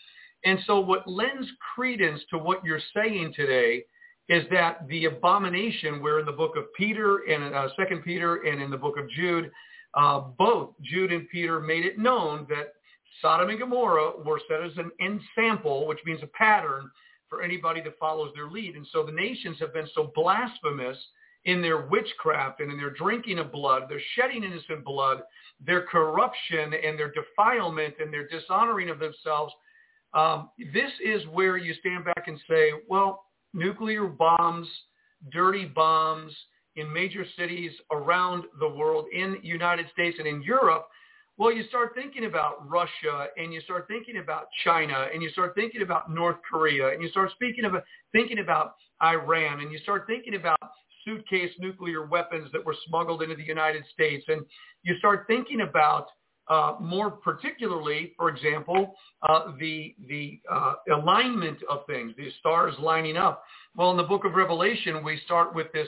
And so what lends credence to what you're saying today is that the abomination where in the book of Peter and uh, Second Peter and in the book of Jude, uh, both Jude and Peter made it known that Sodom and Gomorrah were set as an ensample, which means a pattern for anybody that follows their lead. And so the nations have been so blasphemous in their witchcraft and in their drinking of blood, their shedding innocent blood, their corruption and their defilement and their dishonoring of themselves. Um, this is where you stand back and say, well, nuclear bombs, dirty bombs in major cities around the world, in United States and in Europe, well, you start thinking about Russia and you start thinking about China and you start thinking about North Korea and you start speaking about thinking about Iran and you start thinking about suitcase nuclear weapons that were smuggled into the United States and you start thinking about uh, more particularly, for example, uh, the the uh, alignment of things, the stars lining up. Well, in the book of Revelation, we start with this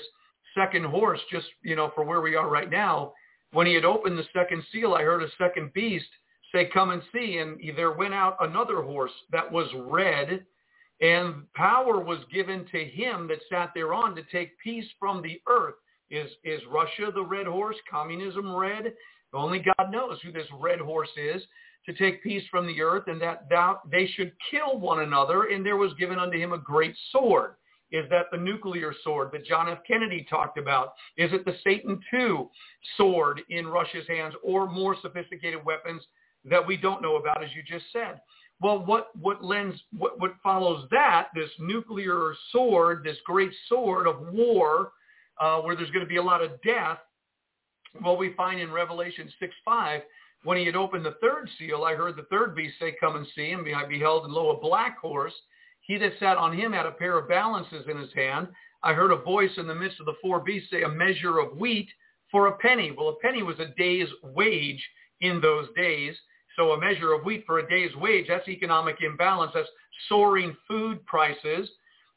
second horse, just you know, for where we are right now, when he had opened the second seal, I heard a second beast say, come and see. And there went out another horse that was red, and power was given to him that sat thereon to take peace from the earth. Is, is Russia the red horse? Communism red? Only God knows who this red horse is to take peace from the earth and that thou, they should kill one another. And there was given unto him a great sword. Is that the nuclear sword that John F. Kennedy talked about? Is it the Satan II sword in Russia's hands or more sophisticated weapons that we don't know about, as you just said? Well, what, what lends, what, what follows that, this nuclear sword, this great sword of war, uh, where there's going to be a lot of death, well, we find in Revelation 6, 5, when he had opened the third seal, I heard the third beast say, come and see. And I beheld, and lo, a black horse, he that sat on him had a pair of balances in his hand. I heard a voice in the midst of the four beasts say, a measure of wheat for a penny. Well, a penny was a day's wage in those days. So a measure of wheat for a day's wage, that's economic imbalance. That's soaring food prices.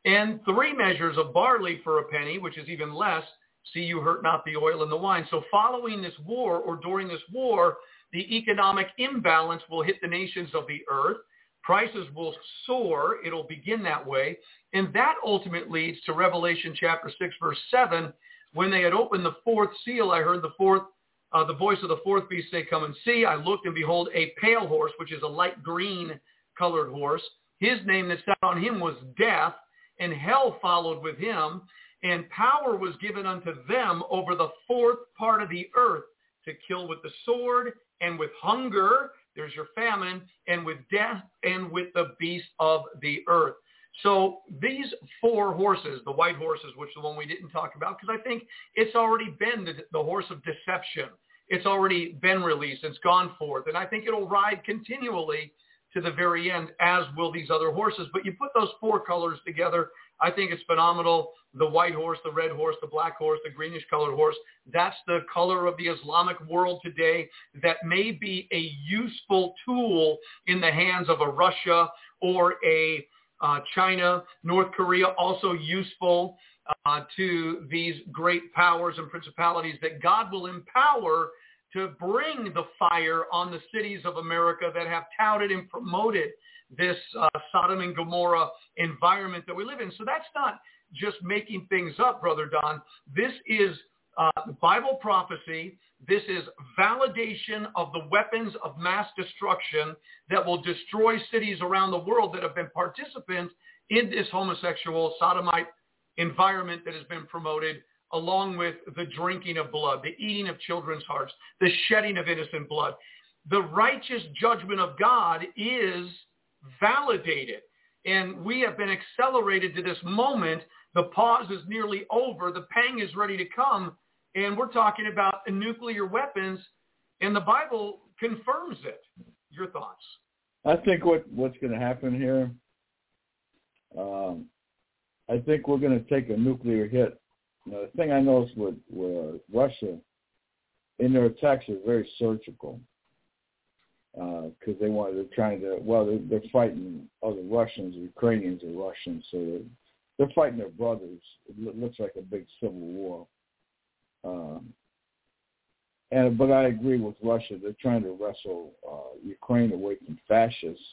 And three measures of barley for a penny, which is even less. See, you hurt not the oil and the wine. So following this war or during this war, the economic imbalance will hit the nations of the earth. Prices will soar. It'll begin that way. And that ultimately leads to Revelation chapter 6, verse 7. When they had opened the fourth seal, I heard the fourth, uh, the voice of the fourth beast say, come and see. I looked and behold a pale horse, which is a light green colored horse. His name that sat on him was death, and hell followed with him. And power was given unto them over the fourth part of the earth to kill with the sword and with hunger. There's your famine and with death and with the beast of the earth. So these four horses, the white horses, which is the one we didn't talk about, because I think it's already been the, the horse of deception. It's already been released. It's gone forth. And I think it'll ride continually to the very end, as will these other horses. But you put those four colors together, I think it's phenomenal. The white horse, the red horse, the black horse, the greenish colored horse. That's the color of the Islamic world today that may be a useful tool in the hands of a Russia or a uh, China, North Korea, also useful uh, to these great powers and principalities that God will empower to bring the fire on the cities of America that have touted and promoted this uh, Sodom and Gomorrah environment that we live in. So that's not just making things up, Brother Don. This is uh, Bible prophecy. This is validation of the weapons of mass destruction that will destroy cities around the world that have been participants in this homosexual sodomite environment that has been promoted along with the drinking of blood, the eating of children's hearts, the shedding of innocent blood. The righteous judgment of God is validated. And we have been accelerated to this moment. The pause is nearly over. The pang is ready to come. And we're talking about nuclear weapons. And the Bible confirms it. Your thoughts? I think what, what's going to happen here, um, I think we're going to take a nuclear hit. Now, the thing I noticed with, with Russia, in their attacks are very surgical because uh, they want they're trying to well they're, they're fighting other Russians, Ukrainians are Russians, so they're, they're fighting their brothers. It looks like a big civil war. Um, and but I agree with Russia. They're trying to wrestle uh, Ukraine away from fascists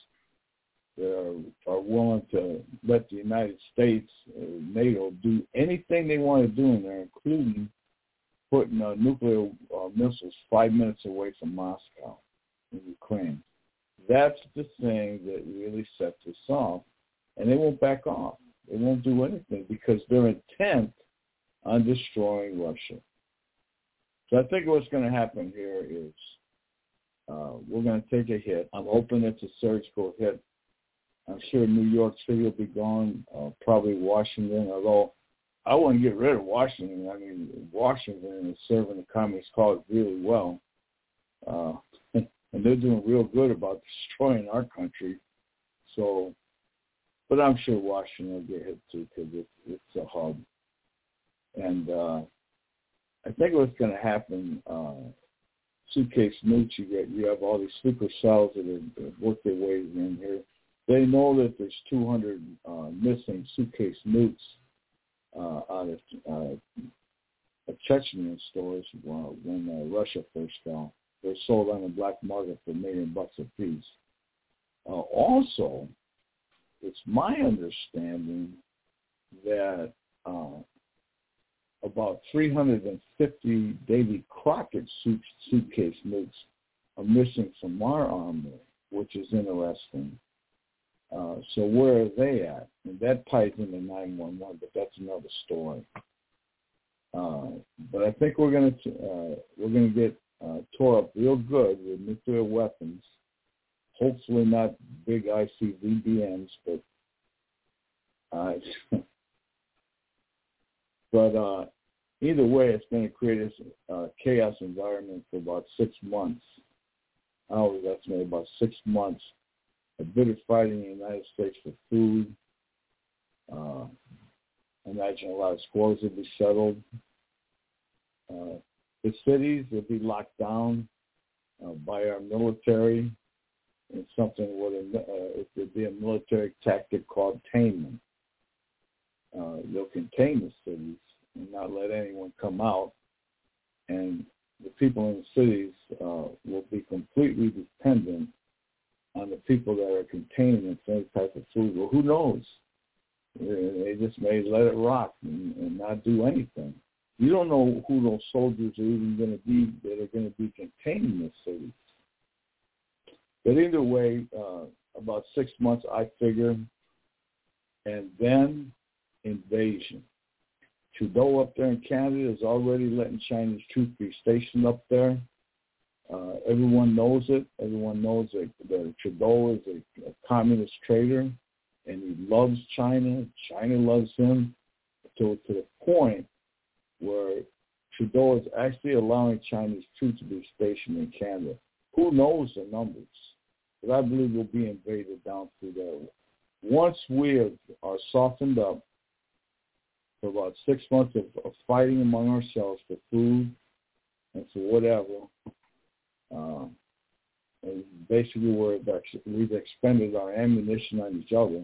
that are, are willing to let the United States, uh, NATO, do anything they want to do in there, including putting uh, nuclear uh, missiles five minutes away from Moscow in Ukraine. That's the thing that really sets us off. And they won't back off. They won't do anything because they're intent on destroying Russia. So I think what's going to happen here is uh, we're going to take a hit. I'm hoping it's a surgical hit. I'm sure New York City will be gone, uh, probably Washington, although I wouldn't get rid of Washington. I mean, Washington is serving the Communist cause really well. Uh, and they're doing real good about destroying our country. So, but I'm sure Washington will get hit too because it's, it's a hub. And uh, I think what's going to happen, uh, suitcase nukes, you get you have all these sleeper cells that have, have worked their way in here. They know that there's 200 uh, missing suitcase nukes uh, out of uh, Chechnya stores when uh, Russia first fell. They're sold on the black market for a million bucks a piece. Uh, also, it's my understanding that uh, about 350 Davy Crockett suit, suitcase nukes are missing from our army, which is interesting. Uh, so where are they at? And that ties into 911, but that's another story. Uh, but I think we're going to uh, we're going to get uh, tore up real good with nuclear weapons. Hopefully not big ICBMs, but uh, [laughs] but uh, either way, it's going to create a uh, chaos environment for about six months. I always estimate about six months. A bit of fighting in the United States for food. Uh, I imagine a lot of scores will be settled. Uh, the cities will be locked down uh, by our military and something a, uh, it would be a military tactic called containment. Uh, they'll contain the cities and not let anyone come out. And the people in the cities uh, will be completely dependent on the people that are containing the same type of food. Well, who knows? They just may let it rock and, and not do anything. You don't know who those soldiers are even going to be that are going to be containing the cities. But either way, uh, about six months, I figure, and then invasion. Trudeau up there in Canada is already letting Chinese troops be stationed up there. Uh, everyone knows it. Everyone knows that, that Trudeau is a, a communist traitor, and he loves China. China loves him to to the point where Trudeau is actually allowing Chinese troops to be stationed in Canada. Who knows the numbers? But I believe we'll be invaded down through there. Once we have, are softened up for about six months of, of fighting among ourselves for food and for whatever, uh, and basically where we've expended our ammunition on each other,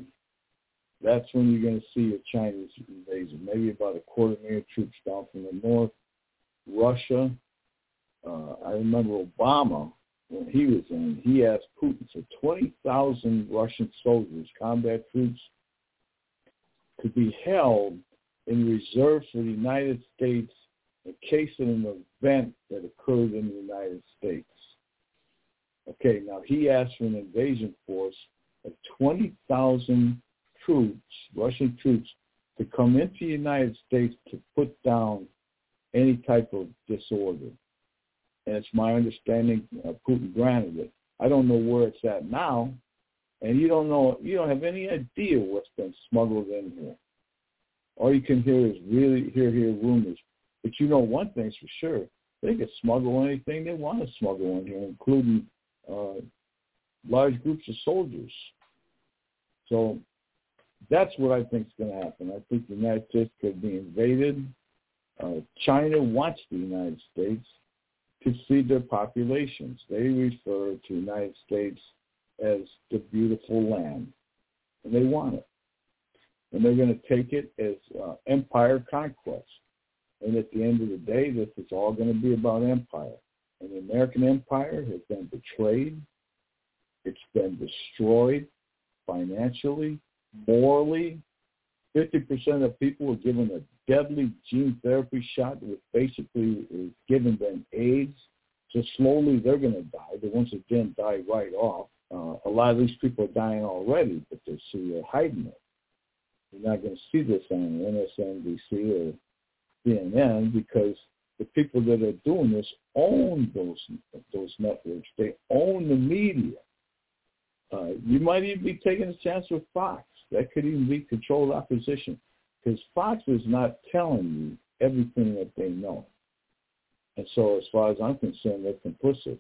that's when you're going to see a Chinese invasion. Maybe about a quarter million troops down from the north. Russia. Uh, I remember Obama when he was in. He asked Putin for 20,000 Russian soldiers, combat troops, to be held in reserve for the United States in case of an event that occurred in the United States. Okay, now he asked for an invasion force of 20,000 troops, Russian troops, to come into the United States to put down any type of disorder. And it's my understanding uh, Putin granted it. I don't know where it's at now, and you don't know, you don't have any idea what's been smuggled in here. All you can hear is really hear hear rumors. But you know one thing's for sure: they can smuggle anything they want to smuggle in here, including uh, large groups of soldiers. So that's what I think is going to happen. I think the United States could be invaded. Uh, China wants the United States to feed their populations. They refer to the United States as the beautiful land, and they want it. And they're going to take it as uh, empire conquest. And at the end of the day, this is all going to be about empire. And the American empire has been betrayed. It's been destroyed financially, morally. 50% of people were given a deadly gene therapy shot which basically is giving them AIDS. So slowly they're going to die. The ones that didn't die right off. Uh, a lot of these people are dying already, but they're, they're hiding it. You're not going to see this on MSNBC or CNN because the people that are doing this own those those networks. They own the media. Uh, you might even be taking a chance with Fox. That could even be controlled opposition because Fox is not telling you everything that they know. And so as far as I'm concerned, they're complicit.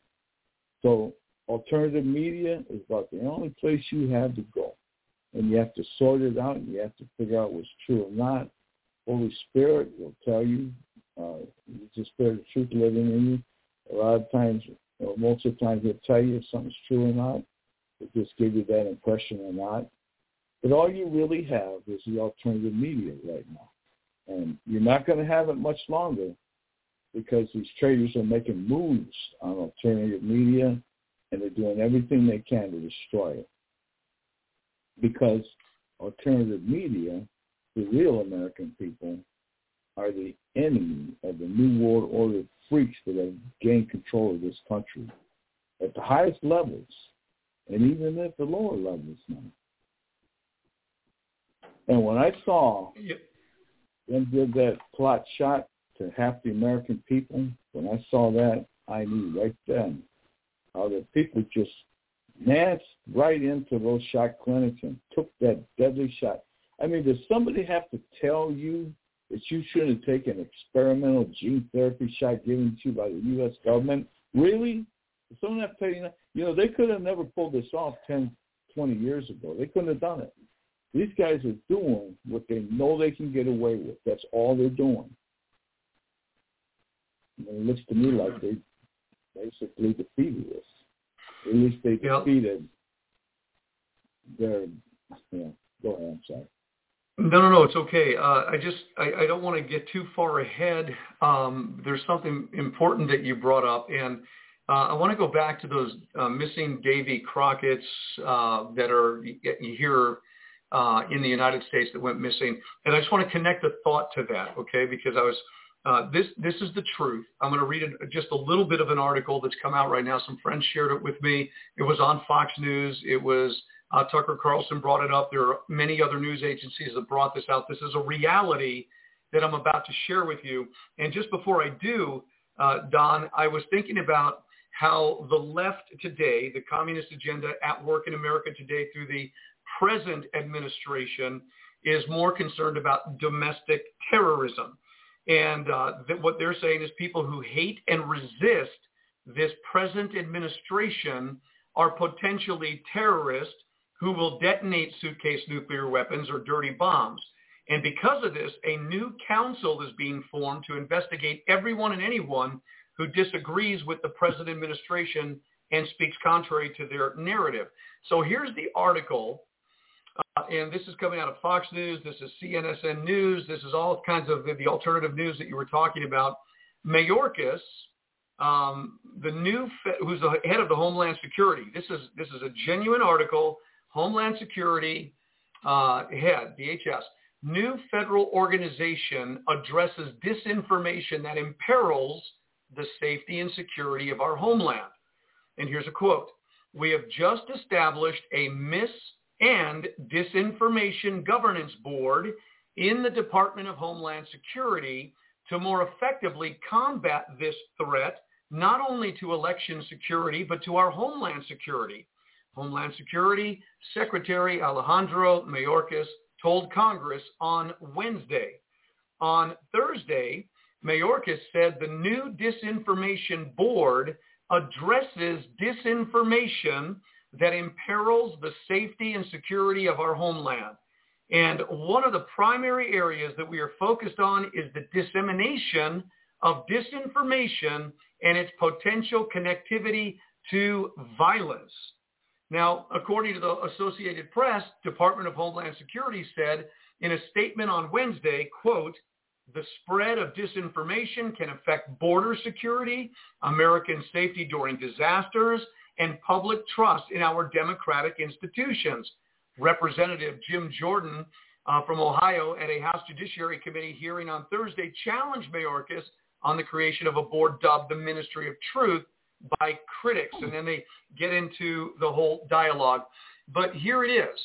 So alternative media is about the only place you have to go. And you have to sort it out and you have to figure out what's true or not. Holy Spirit will tell you, uh, it's the Spirit of truth living in you. A lot of times, or most of the time, he'll tell you if something's true or not. He'll just give you that impression or not. But all you really have is the alternative media right now. And you're not going to have it much longer because these traders are making moves on alternative media and they're doing everything they can to destroy it. Because alternative media, the real American people, are the enemy of the New World Order freaks that have gained control of this country at the highest levels and even at the lower levels now. And when I saw yep. them did that plot shot to half the American people, when I saw that, I knew right then how the people just massed right into those shot clinics and took that deadly shot. I mean, does somebody have to tell you that you shouldn't take an experimental gene therapy shot given to you by the U.S. government? Really? Does someone have to tell you that? You know, they could have never pulled this off 10, 20 years ago. They couldn't have done it These guys are doing what they know they can get away with. That's all they're doing. And it looks to me like they basically defeated us. At least they Yep. defeated their. Yeah, go ahead. I'm sorry. No, no, no. It's okay. Uh, I just I, I don't want to get too far ahead. Um, there's something important that you brought up, and uh, I want to go back to those uh, missing Davy Crockett's uh, that are here uh, in the United States that went missing, and I just want to connect a thought to that, okay? Because I was uh, this this is the truth. I'm going to read a, just a little bit of an article that's come out right now. Some friends shared it with me. It was on Fox News. It was uh, Tucker Carlson brought it up. There are many other news agencies that brought this out. This is a reality that I'm about to share with you. And just before I do, uh, Don, I was thinking about how the left today, the communist agenda at work in America today through the present administration is more concerned about domestic terrorism. And uh, th- what they're saying is people who hate and resist this present administration are potentially terrorists who will detonate suitcase nuclear weapons or dirty bombs. And because of this, a new council is being formed to investigate everyone and anyone who disagrees with the present administration and speaks contrary to their narrative. So here's the article, and this is coming out of Fox News. This is CNSN News. This is all kinds of the, the alternative news that you were talking about. Mayorkas, um, the new, who's the head of the Homeland Security. This is this is a genuine article. Homeland Security uh, head, DHS, new federal organization addresses disinformation that imperils the safety and security of our homeland. And here's a quote. We have just established a mis and disinformation governance board in the Department of Homeland Security to more effectively combat this threat, not only to election security, but to our homeland security. Homeland Security Secretary Alejandro Mayorkas told Congress on Wednesday. On Thursday, Mayorkas said the new disinformation board addresses disinformation that imperils the safety and security of our homeland. And one of the primary areas that we are focused on is the dissemination of disinformation and its potential connectivity to violence. Now, according to the Associated Press, Department of Homeland Security said in a statement on Wednesday, quote, the spread of disinformation can affect border security, American safety during disasters, and public trust in our democratic institutions. Representative Jim Jordan uh, from Ohio at a House Judiciary Committee hearing on Thursday challenged Mayorkas on the creation of a board dubbed the Ministry of Truth by critics. And then they get into the whole dialogue. But here it is.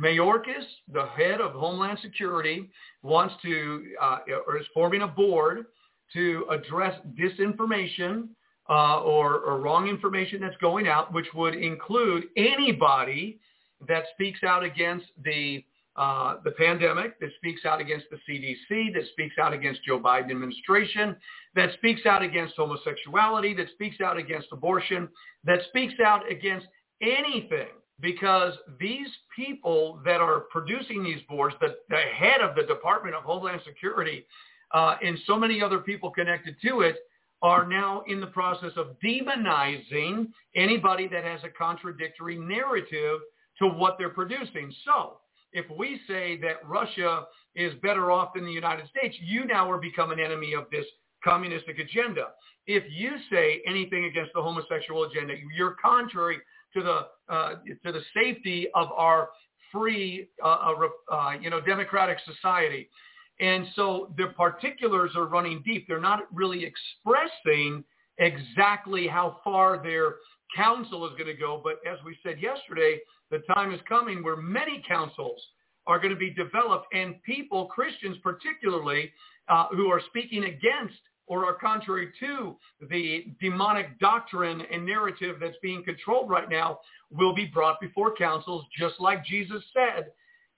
Mayorkas, the head of Homeland Security, wants to, uh, or is forming a board to address disinformation uh, or, or wrong information that's going out, which would include anybody that speaks out against the uh, the pandemic, that speaks out against the CDC, that speaks out against Joe Biden administration, that speaks out against homosexuality, that speaks out against abortion, that speaks out against anything because these people that are producing these boards, the, the head of the Department of Homeland Security uh, and so many other people connected to it are now in the process of demonizing anybody that has a contradictory narrative to what they're producing. So if we say that Russia is better off than the United States, you now are become an enemy of this communistic agenda. If you say anything against the homosexual agenda, you're contrary to the uh, to the safety of our free, uh, uh, you know, democratic society. And so the particulars are running deep. They're not really expressing exactly how far their council is going to go. But as we said yesterday, the time is coming where many councils are going to be developed and people, Christians particularly, uh, who are speaking against or are contrary to the demonic doctrine and narrative that's being controlled right now will be brought before councils just like Jesus said.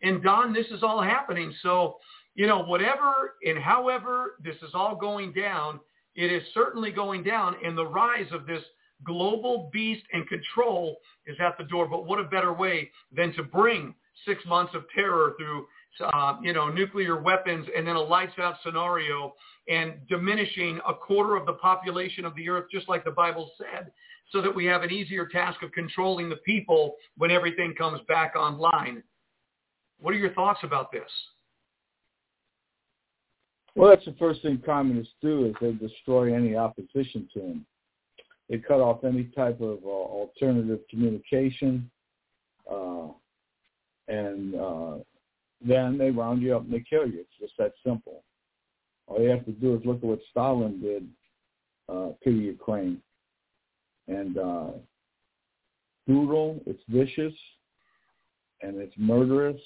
And Don, this is all happening. So, you know, whatever and however this is all going down, it is certainly going down and the rise of this global beast and control is at the door. But what a better way than to bring six months of terror through uh, you know, nuclear weapons and then a lights out scenario and diminishing a quarter of the population of the earth, just like the Bible said, so that we have an easier task of controlling the people when everything comes back online. What are your thoughts about this? Well, that's the first thing communists do is they destroy any opposition to them. They cut off any type of uh, alternative communication, uh, and uh, then they round you up and they kill you. It's just that simple. All you have to do is look at what Stalin did uh, to Ukraine. And uh, brutal, it's vicious, and it's murderous,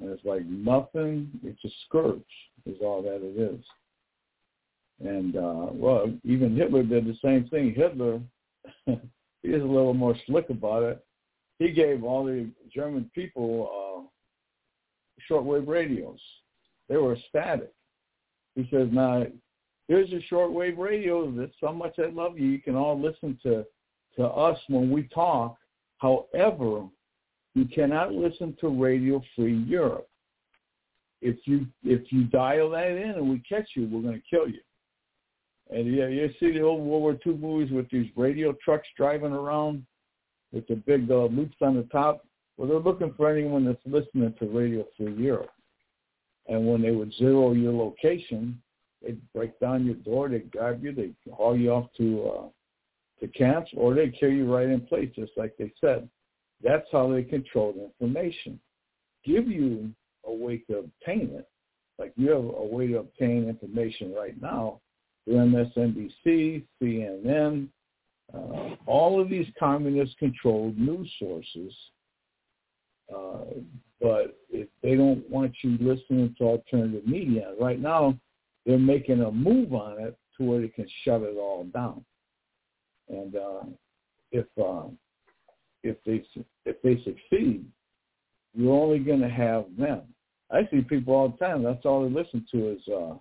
and it's like nothing. It's a scourge, is all that it is. And, uh, well, even Hitler did the same thing. Hitler, [laughs] he is a little more slick about it. He gave all the German people uh, shortwave radios. They were static. He says, now, here's a shortwave radio. That's so much I love you. You can all listen to, to us when we talk. However, you cannot listen to Radio Free Europe. If you if you dial that in and we catch you, we're going to kill you. And yeah, you see the old World War II movies with these radio trucks driving around with the big uh, loops on the top. Well, they're looking for anyone that's listening to Radio Free Europe. And when they would zero your location, they'd break down your door, they'd grab you, they'd haul you off to uh, to camps, or they'd kill you right in place, just like they said. That's how they control the information. Give you a way to obtain it. Like you have a way to obtain information right now through MSNBC, CNN, uh, all of these communist-controlled news sources uh, but if they don't want you listening to alternative media, right now they're making a move on it to where they can shut it all down. And uh, if uh, if they if they succeed, you're only going to have them. I see people all the time. That's all they listen to is uh,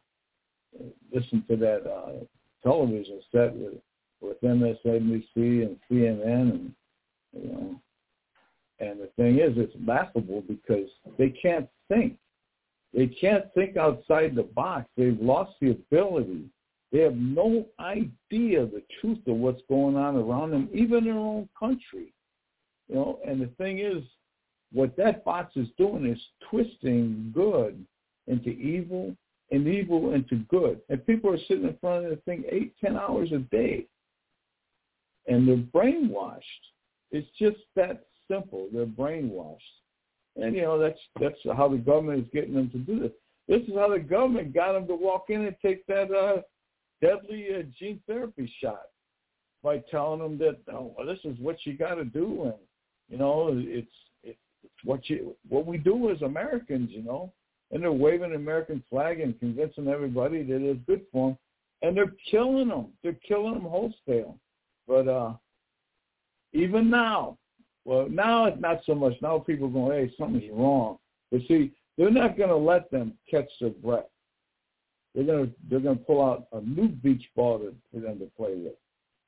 listen to that uh, television set with with MSNBC and CNN and you know and the thing is, it's laughable because they can't think. They can't think outside the box. They've lost the ability. They have no idea the truth of what's going on around them, even their own country. You know, and the thing is, what that box is doing is twisting good into evil and evil into good. And people are sitting in front of the thing eight, ten hours a day. And they're brainwashed. It's just that simple. They're brainwashed. And, you know, that's that's how the government is getting them to do this. This is how the government got them to walk in and take that uh, deadly uh, gene therapy shot by telling them that, oh, well, this is what you got to do. And, you know, it's, it's what you what we do as Americans, you know. And they're waving the American flag and convincing everybody that it's good for them. And they're killing them. They're killing them wholesale. But uh, even now, well, now it's not so much. Now people are going, hey, something's wrong. But see, they're not going to let them catch their breath. They're going to they're going to pull out a new beach ball to, for them to play with,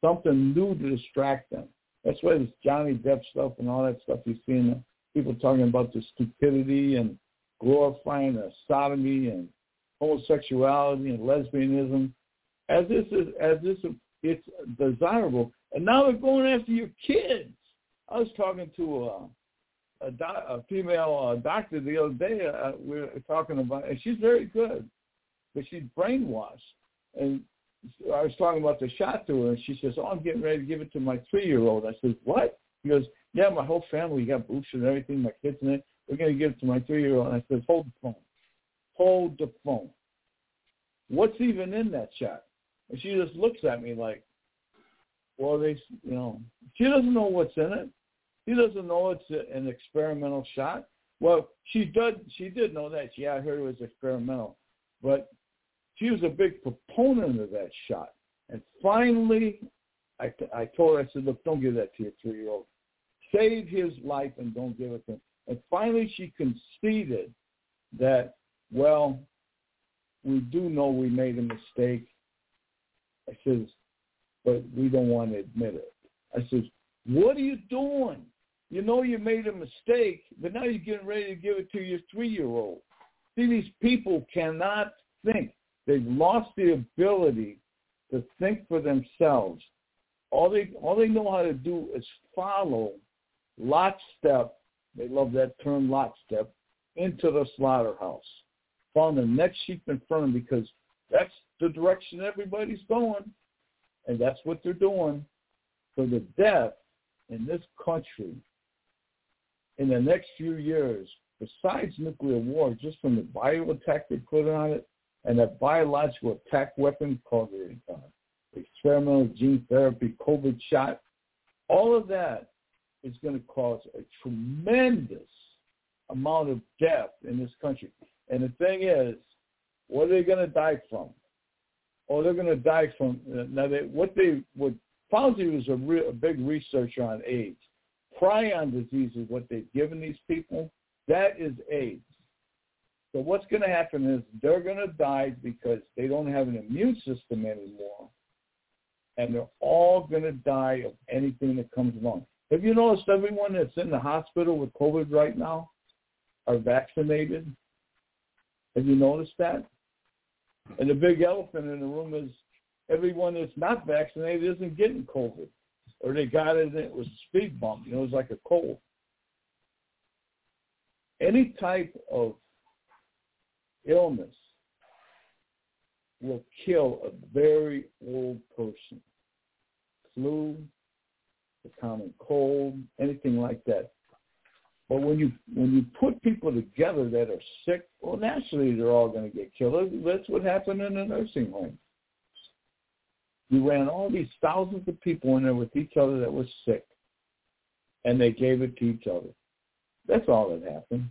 something new to distract them. That's why this Johnny Depp stuff and all that stuff you've seen people talking about the stupidity and glorifying the sodomy and homosexuality and lesbianism, as this is as this it's desirable. And now they're going after your kids. I was talking to a, a, doc, a female uh, doctor the other day. Uh, we were talking about, and she's very good, but she's brainwashed. And I was talking about the shot to her, and she says, "Oh, I'm getting ready to give it to my three-year-old." I said, "What?" He goes, "Yeah, my whole family got boosted and everything. My kids and it. We're going to give it to my three-year-old." And I said, "Hold the phone. Hold the phone. What's even in that shot?" And she just looks at me like, "Well, they, you know, she doesn't know what's in it." He doesn't know it's a, an experimental shot. Well, she did. She did know that. Yeah, I heard it was experimental, but she was a big proponent of that shot. And finally, I, I told her, I said, look, don't give that to your three-year-old. Save his life and don't give it to him. And finally, she conceded that, well, we do know we made a mistake. I says, but we don't want to admit it. I says, what are you doing? You know you made a mistake, but now you're getting ready to give it to your three-year-old. See, these people cannot think. They've lost the ability to think for themselves. All they all they know how to do is follow lockstep. They love that term lockstep into the slaughterhouse. Found the next sheep in front of them because that's the direction everybody's going, and that's what they're doing. For the death in this country in the next few years, besides nuclear war, just from the bio attack they put on it, and that biological attack weapon called the uh, experimental gene therapy COVID shot, all of that is going to cause a tremendous amount of death in this country. And the thing is, what are they going to die from? Oh, they're going to die from now. They, what they what Fauci was a, re, a big researcher on AIDS. Prion disease is what they've given these people. That is AIDS. So what's going to happen is they're going to die because they don't have an immune system anymore, and they're all going to die of anything that comes along. Have you noticed everyone that's in the hospital with COVID right now are vaccinated? Have you noticed that? And the big elephant in the room is everyone that's not vaccinated isn't getting COVID, or they got it and it was a speed bump. You know, it was like a cold. Any type of illness will kill a very old person. Flu, the common cold, anything like that. But when you when you put people together that are sick, well, naturally they're all going to get killed. That's what happened in a nursing home. You ran all these thousands of people in there with each other that was sick, and they gave it to each other. That's all that happened.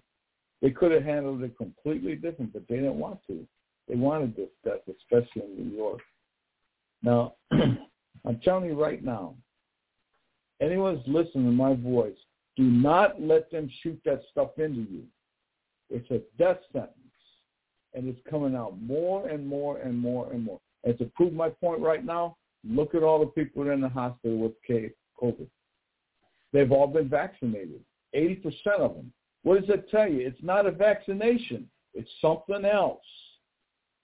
They could have handled it completely different, but they didn't want to. They wanted this stuff, especially in New York. Now, [clears throat] I'm telling you right now, anyone's listening to my voice, do not let them shoot that stuff into you. It's a death sentence, and it's coming out more and more and more and more. And to prove my point right now, look at all the people in the hospital with COVID. They've all been vaccinated, 80% of them. What does that tell you? It's not a vaccination. It's something else.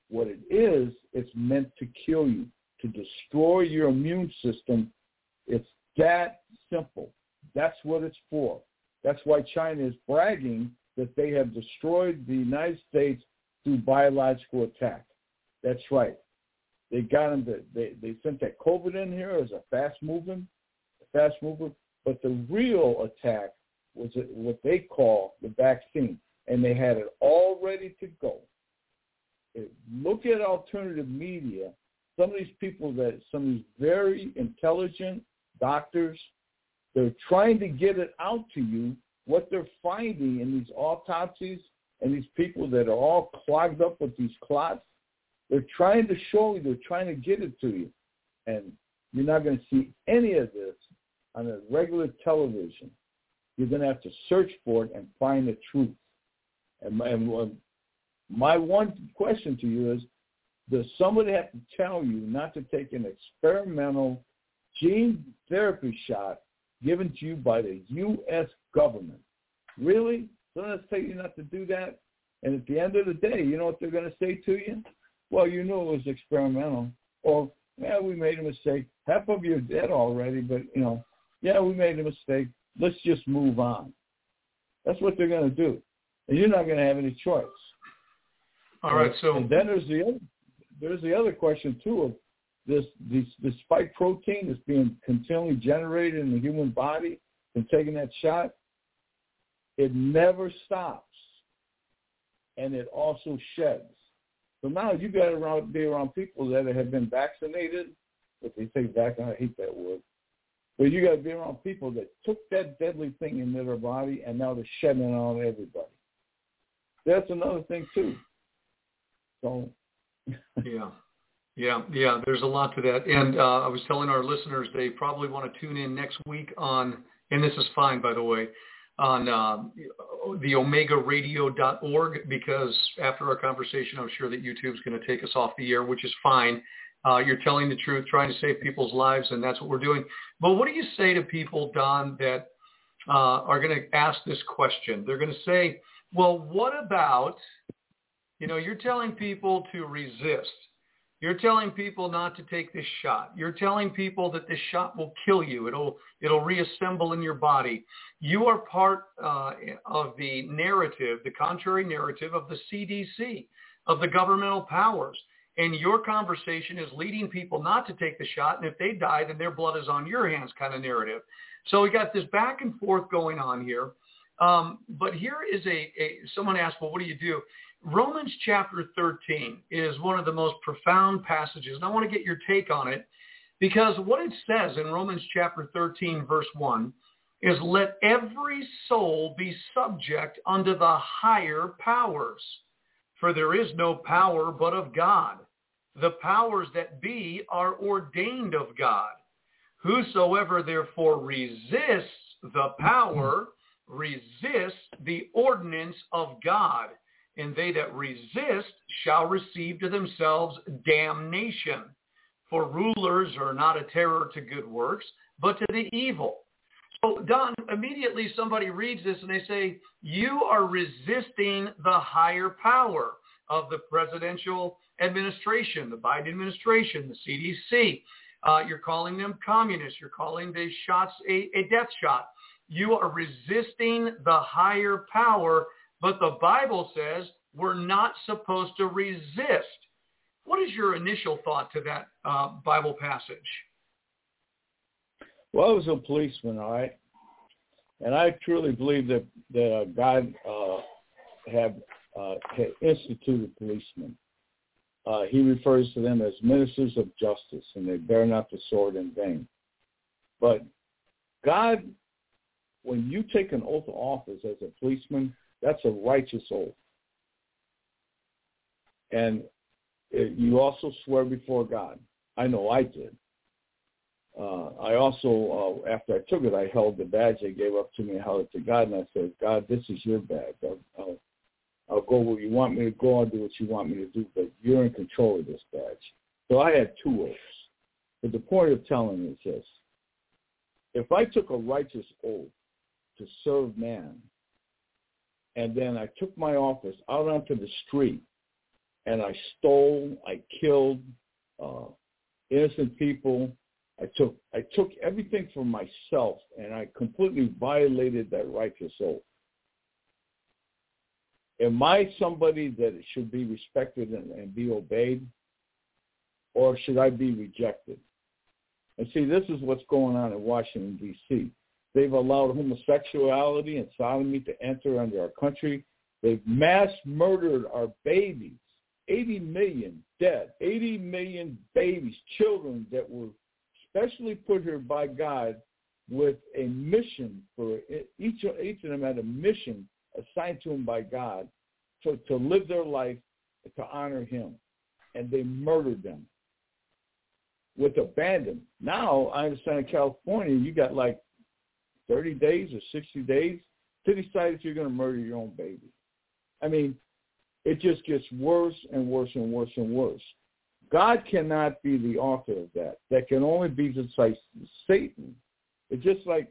What it is, it's meant to kill you, to destroy your immune system. It's that simple. That's what it's for. That's why China is bragging that they have destroyed the United States through biological attack. That's right. They got them to, they, they sent that COVID in here as a fast moving, fast mover, but the real attack was what they call the vaccine, and they had it all ready to go. Look at alternative media. Some of these people that some of these very intelligent doctors, they're trying to get it out to you what they're finding in these autopsies and these people that are all clogged up with these clots. They're trying to show you, they're trying to get it to you. And you're not going to see any of this on a regular television you're going to have to search for it and find the truth. And my, and my one question to you is, does somebody have to tell you not to take an experimental gene therapy shot given to you by the U.S. government? Really? Someone to tell you not to do that? And at the end of the day, you know what they're going to say to you? Well, you knew it was experimental. Or, yeah, we made a mistake. Half of you are dead already, but, you know, yeah, we made a mistake. Let's just move on. That's what they're going to do, and you're not going to have any choice. All right. So and then there's the other, there's the other question too of this this this spike protein that's being continually generated in the human body from taking that shot. It never stops, and it also sheds. So now you got to be around people that have been vaccinated. If they say vaccine, I hate that word. But you got to be around people that took that deadly thing into their body and now they're shedding it on everybody. That's another thing too. So. [laughs] yeah. Yeah, yeah, there's a lot to that. And uh, I was telling our listeners they probably want to tune in next week on, and this is fine, by the way, on uh, the omegaradio.org because after our conversation, I'm sure that YouTube's going to take us off the air, which is fine. Uh, you're telling the truth, trying to save people's lives, and that's what we're doing. But what do you say to people, Don, that uh, are going to ask this question. They're going to say, well, what about, you know, you're telling people to resist. You're telling people not to take this shot. You're telling people that this shot will kill you. It'll it'll reassemble in your body. You are part uh, of the narrative, the contrary narrative of the CDC, of the governmental powers. And your conversation is leading people not to take the shot. And if they die, then their blood is on your hands kind of narrative. So we got this back and forth going on here. Um, but here is a, a, someone asked, well, what do you do? Romans chapter 13 is one of the most profound passages. And I want to get your take on it because what it says in Romans chapter 13, verse 1, is let every soul be subject unto the higher powers. For there is no power but of God. The powers that be are ordained of God. Whosoever therefore resists the power resists the ordinance of God, and they that resist shall receive to themselves damnation. For rulers are not a terror to good works, but to the evil. So Don, immediately somebody reads this and they say, you are resisting the higher power of the presidential administration, the Biden administration, the CDC. Uh, you're calling them communists. You're calling the shots a, a death shot. You are resisting the higher power, but the Bible says we're not supposed to resist. What is your initial thought to that uh, Bible passage? Well, I was a policeman, all right, and I truly believe that that uh, God uh, had, uh, instituted policemen. Uh, he refers to them as ministers of justice, and they bear not the sword in vain. But God when you take an oath of office as a policeman, that's a righteous oath. And you also swear before God. I know I did. Uh, I also, uh, after I took it, I held the badge they gave up to me, I held it to God, and I said, God, this is your badge. I'll, I'll, I'll go where you want me to go. I'll do what you want me to do, but you're in control of this badge. So I had two oaths. But the point of telling is this. If I took a righteous oath to serve man. And then I took my office out onto the street and I stole, I killed uh, innocent people. I took I took everything for myself and I completely violated that righteous oath. Am I somebody that should be respected and, and be obeyed? Or should I be rejected? And see, this is what's going on in Washington, D.C. They've allowed homosexuality and sodomy to enter under our country. They've mass murdered our babies. 80 million dead. 80 million babies, children that were specially put here by God with a mission for each, each of them had a mission assigned to them by God to, to live their life to honor him. And they murdered them with abandon. Now I understand in California you got like 30 days or 60 days to decide if you're going to murder your own baby. I mean, it just gets worse and worse and worse and worse. God cannot be the author of that. That can only be just like Satan. It's just like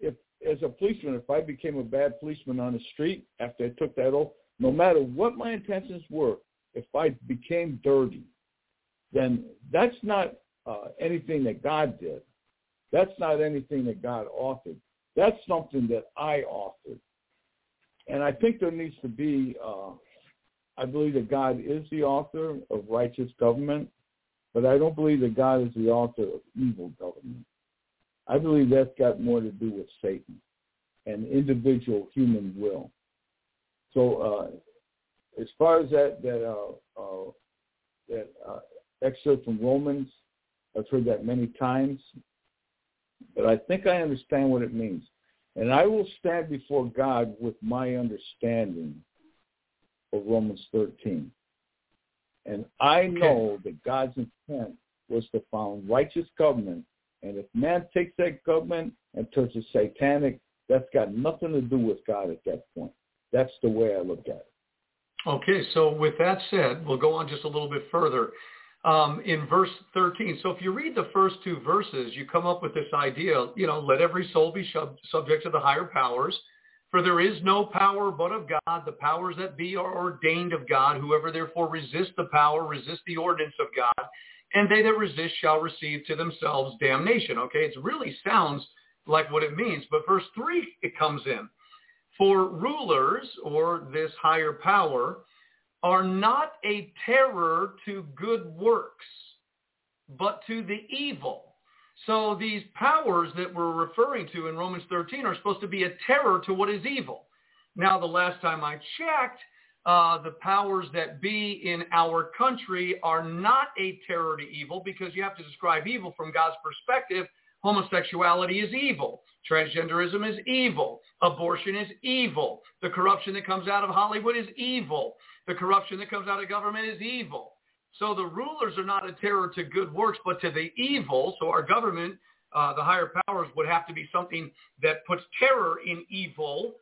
if, as a policeman, if I became a bad policeman on the street after I took that oath, no matter what my intentions were, if I became dirty, then that's not uh, anything that God did. That's not anything that God authored. That's something that I authored. And I think there needs to be, uh, I believe that God is the author of righteous government, but I don't believe that God is the author of evil government. I believe that's got more to do with Satan and individual human will. So uh, as far as that that uh, uh, that uh, excerpt from Romans, I've heard that many times but I think I understand what it means. And I will stand before God with my understanding of Romans 13. And I know that God's intent was to found righteous government. And if man takes that government and turns it satanic, that's got nothing to do with God at that point. That's the way I look at it. Okay, so with that said, we'll go on just a little bit further. Um, in verse 13. So if you read the first two verses, you come up with this idea, you know, let every soul be sub- subject to the higher powers. For there is no power but of God. The powers that be are ordained of God. Whoever therefore resists the power, resists the ordinance of God. And they that resist shall receive to themselves damnation. Okay, it really sounds like what it means. But verse 3, it comes in. For rulers, or this higher power, are not a terror to good works, but to the evil. So these powers that we're referring to in Romans 13 are supposed to be a terror to what is evil. Now, the last time I checked, uh, the powers that be in our country are not a terror to evil because you have to describe evil from God's perspective. Homosexuality is evil. Transgenderism is evil. Abortion is evil. The corruption that comes out of Hollywood is evil. The corruption that comes out of government is evil. So the rulers are not a terror to good works, but to the evil. So our government, uh, the higher powers, would have to be something that puts terror in evil.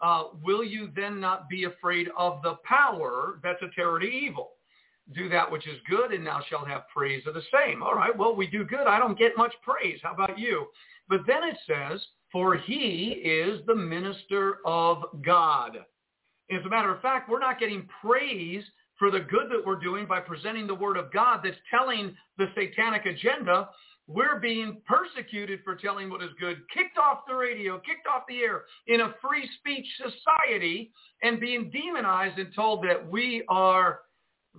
Uh, will you then not be afraid of the power that's a terror to evil? Do that which is good, and thou shalt have praise of the same. All right, well, we do good. I don't get much praise. How about you? But then it says, for he is the minister of God. As a matter of fact, we're not getting praise for the good that we're doing by presenting the word of God that's telling the satanic agenda. We're being persecuted for telling what is good, kicked off the radio, kicked off the air in a free speech society and being demonized and told that we are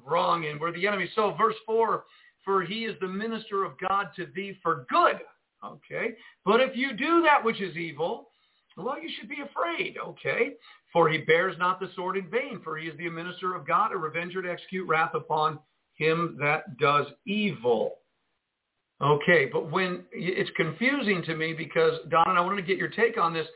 wrong and we're the enemy. So verse 4, for he is the minister of God to thee for good. Okay. But if you do that which is evil, well, you should be afraid, okay? For he bears not the sword in vain, for he is the minister of God, a revenger to execute wrath upon him that does evil. Okay, but when it's confusing to me because, Don, and I wanted to get your take on this,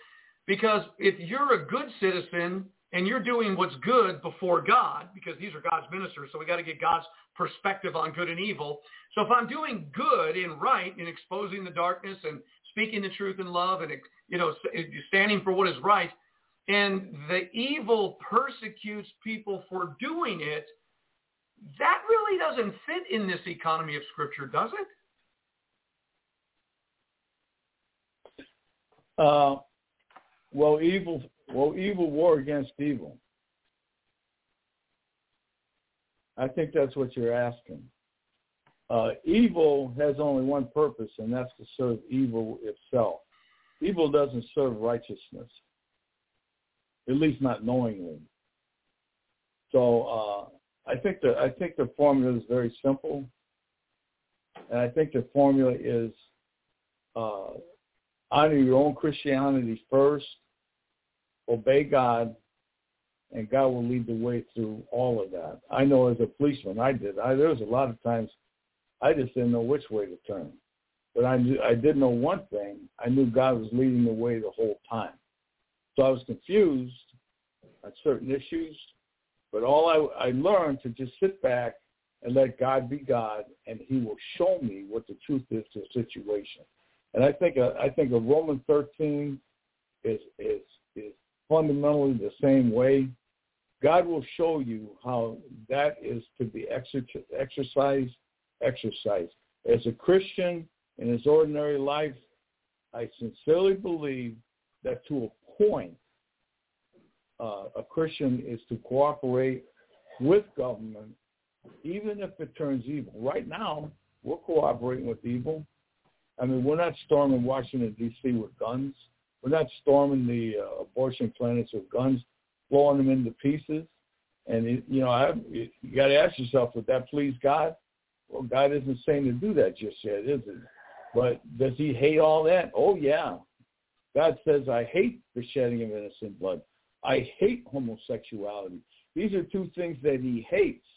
because if you're a good citizen and you're doing what's good before God, because these are God's ministers, so we got to get God's perspective on good and evil. So if I'm doing good and right in exposing the darkness and speaking the truth in love and, you know, standing for what is right, and the evil persecutes people for doing it, that really doesn't fit in this economy of Scripture, does it? Uh, well, evil, well, evil war against evil. I think that's what you're asking. Uh, evil has only one purpose, and that's to serve evil itself. Evil doesn't serve righteousness, at least not knowingly. So uh, I think the I think the formula is very simple, and I think the formula is uh, honor your own Christianity first, obey God, and God will lead the way through all of that. I know as a policeman, I did. I, there was a lot of times I just didn't know which way to turn. But I knew I did know one thing. I knew God was leading the way the whole time. So I was confused on certain issues, but all I, I learned to just sit back and let God be God, and He will show me what the truth is to the situation. And I think a, I think a Roman 13 is is is fundamentally the same way. God will show you how that is to be exercised exercise. As a Christian in his ordinary life, I sincerely believe that to point, uh, a Christian is to cooperate with government, even if it turns evil. Right now, we're cooperating with evil. I mean, we're not storming Washington, D.C. with guns. We're not storming the uh, abortion clinics with guns, blowing them into pieces. And, it, you know, I, you got to ask yourself, would that please God? Well, God isn't saying to do that just yet, is he? But does he hate all that? Oh, yeah. God says, I hate the shedding of innocent blood. I hate homosexuality. These are two things that he hates.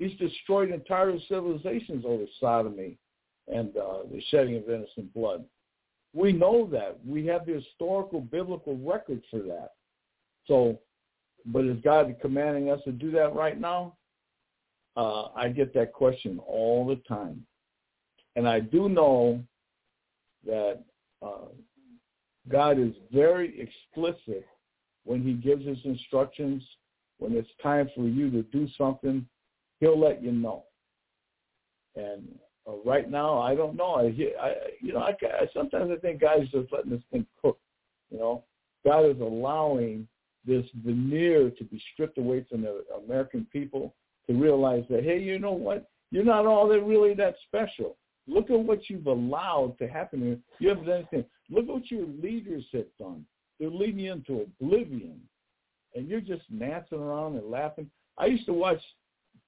He's destroyed entire civilizations over sodomy and uh, the shedding of innocent blood. We know that. We have the historical biblical record for that. So, but is God commanding us to do that right now? Uh, I get that question all the time. And I do know that uh, God is very explicit when he gives his instructions. When it's time for you to do something, he'll let you know. And uh, right now, I don't know. I, I you know, I, I sometimes I think God's just letting this thing cook. You know, God is allowing this veneer to be stripped away from the American people to realize that, hey, you know what? You're not all that really that special. Look at what you've allowed to happen. Here. You haven't done anything. Look at what your leaders have done. They're leading you into oblivion. And you're just dancing around and laughing. I used to watch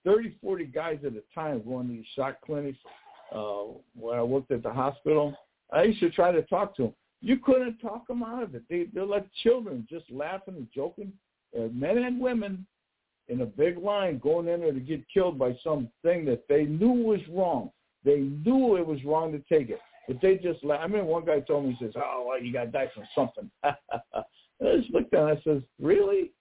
30, 40 guys at a time going to these shock clinics uh, when I worked at the hospital. I used to try to talk to them. You couldn't talk them out of it. They, they're like children, just laughing and joking. Uh, men and women in a big line going in there to get killed by something that they knew was wrong. They knew it was wrong to take it. But they just laugh. I mean, one guy told me, he says, oh, well, you got to die from something. [laughs] I just looked at him. I says, really?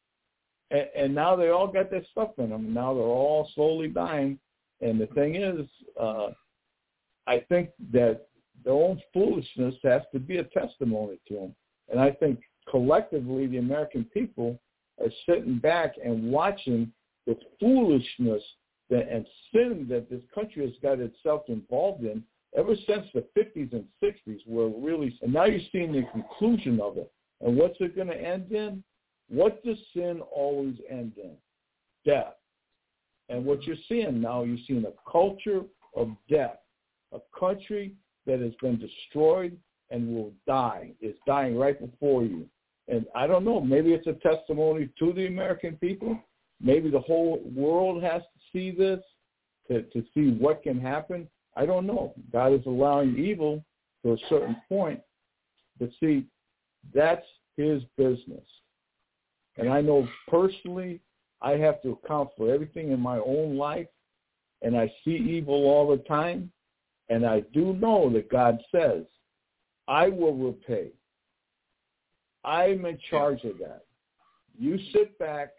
And, and now they all got that stuff in them. Now they're all slowly dying. And the thing is, uh, I think that their own foolishness has to be a testimony to them. And I think collectively the American people are sitting back and watching the foolishness that, and sin that this country has got itself involved in ever since the 50s and 60s where really, and now you're seeing the conclusion of it. And what's it going to end in? What does sin always end in? Death. And what you're seeing now, you're seeing a culture of death, a country that has been destroyed and will die. It's dying right before you. And I don't know, maybe it's a testimony to the American people. Maybe the whole world has to see this to, to see what can happen. I don't know. God is allowing evil to a certain point. But see, that's his business. And I know personally I have to account for everything in my own life. And I see evil all the time. And I do know that God says, I will repay. I'm in charge of that. You sit back.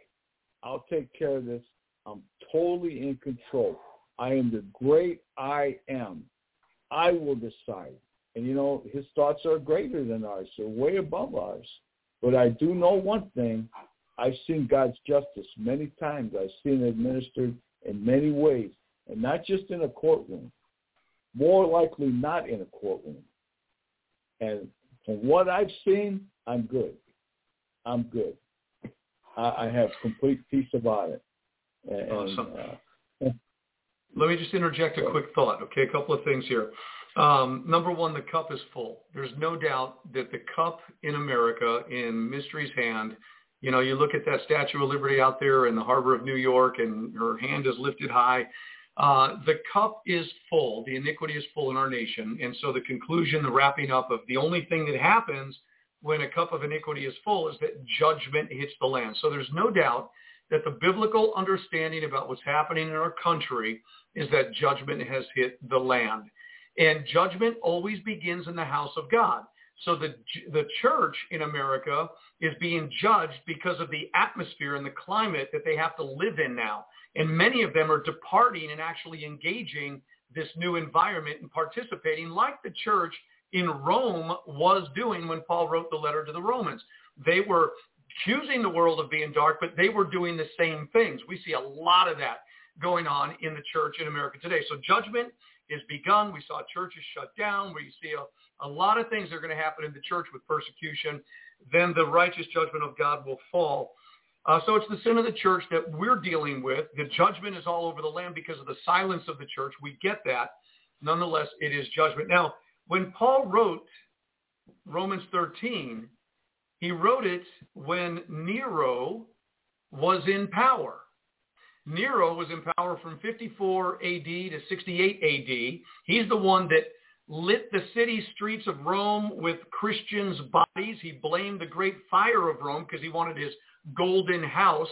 I'll take care of this. I'm totally in control. I am the great I am. I will decide. And you know, his thoughts are greater than ours. They're way above ours. But I do know one thing. I've seen God's justice many times. I've seen it administered in many ways, and not just in a courtroom more likely not in a courtroom. And from what I've seen, I'm good. I'm good. I, I have complete peace about it. And, awesome. Uh, [laughs] Let me just interject a quick thought. Okay, a couple of things here. Um, number one, the cup is full. There's no doubt that the cup in America, in Mystery's hand, you know, you look at that Statue of Liberty out there in the harbor of New York, and her hand is lifted high. Uh, the cup is full. The iniquity is full in our nation. And so the conclusion, the wrapping up of the only thing that happens when a cup of iniquity is full is that judgment hits the land. So there's no doubt that the biblical understanding about what's happening in our country is that judgment has hit the land. And judgment always begins in the house of God. So the, the church in America is being judged because of the atmosphere and the climate that they have to live in now. And many of them are departing and actually engaging this new environment and participating like the church in Rome was doing when Paul wrote the letter to the Romans. They were accusing the world of being dark, but they were doing the same things. We see a lot of that going on in the church in America today. So judgment is begun. We saw churches shut down. We see a, a lot of things that are going to happen in the church with persecution. Then the righteous judgment of God will fall. Uh, so it's the sin of the church that we're dealing with. The judgment is all over the land because of the silence of the church. We get that. Nonetheless, it is judgment. Now, when Paul wrote Romans 13, he wrote it when Nero was in power. Nero was in power from 54 AD to 68 AD. He's the one that lit the city streets of Rome with Christians' bodies. He blamed the great fire of Rome because he wanted his golden house,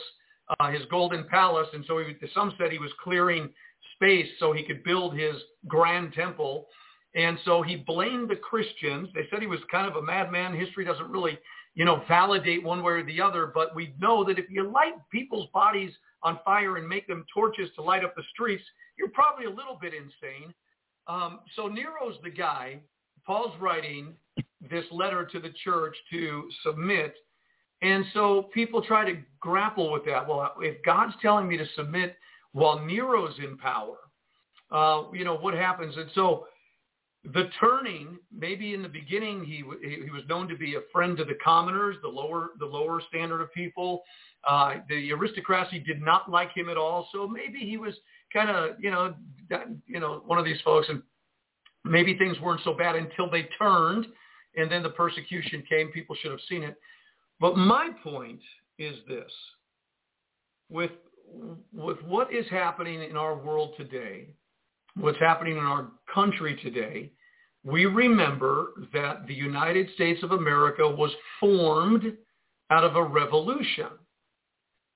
uh, his golden palace. And so he, some said he was clearing space so he could build his grand temple. And so he blamed the Christians. They said he was kind of a madman. History doesn't really, you know, validate one way or the other. But we know that if you light people's bodies on fire and make them torches to light up the streets, you're probably a little bit insane. Um, so Nero's the guy. Paul's writing this letter to the church to submit and so people try to grapple with that. Well, if God's telling me to submit while Nero's in power, uh, you know, what happens. And so the turning, maybe in the beginning he, he was known to be a friend to the commoners, the lower, the lower standard of people. Uh, the aristocracy did not like him at all. So maybe he was kind of, you know, that, you know, one of these folks and maybe things weren't so bad until they turned and then the persecution came. People should have seen it. But my point is this. With, with what is happening in our world today, what's happening in our country today, we remember that the United States of America was formed out of a revolution.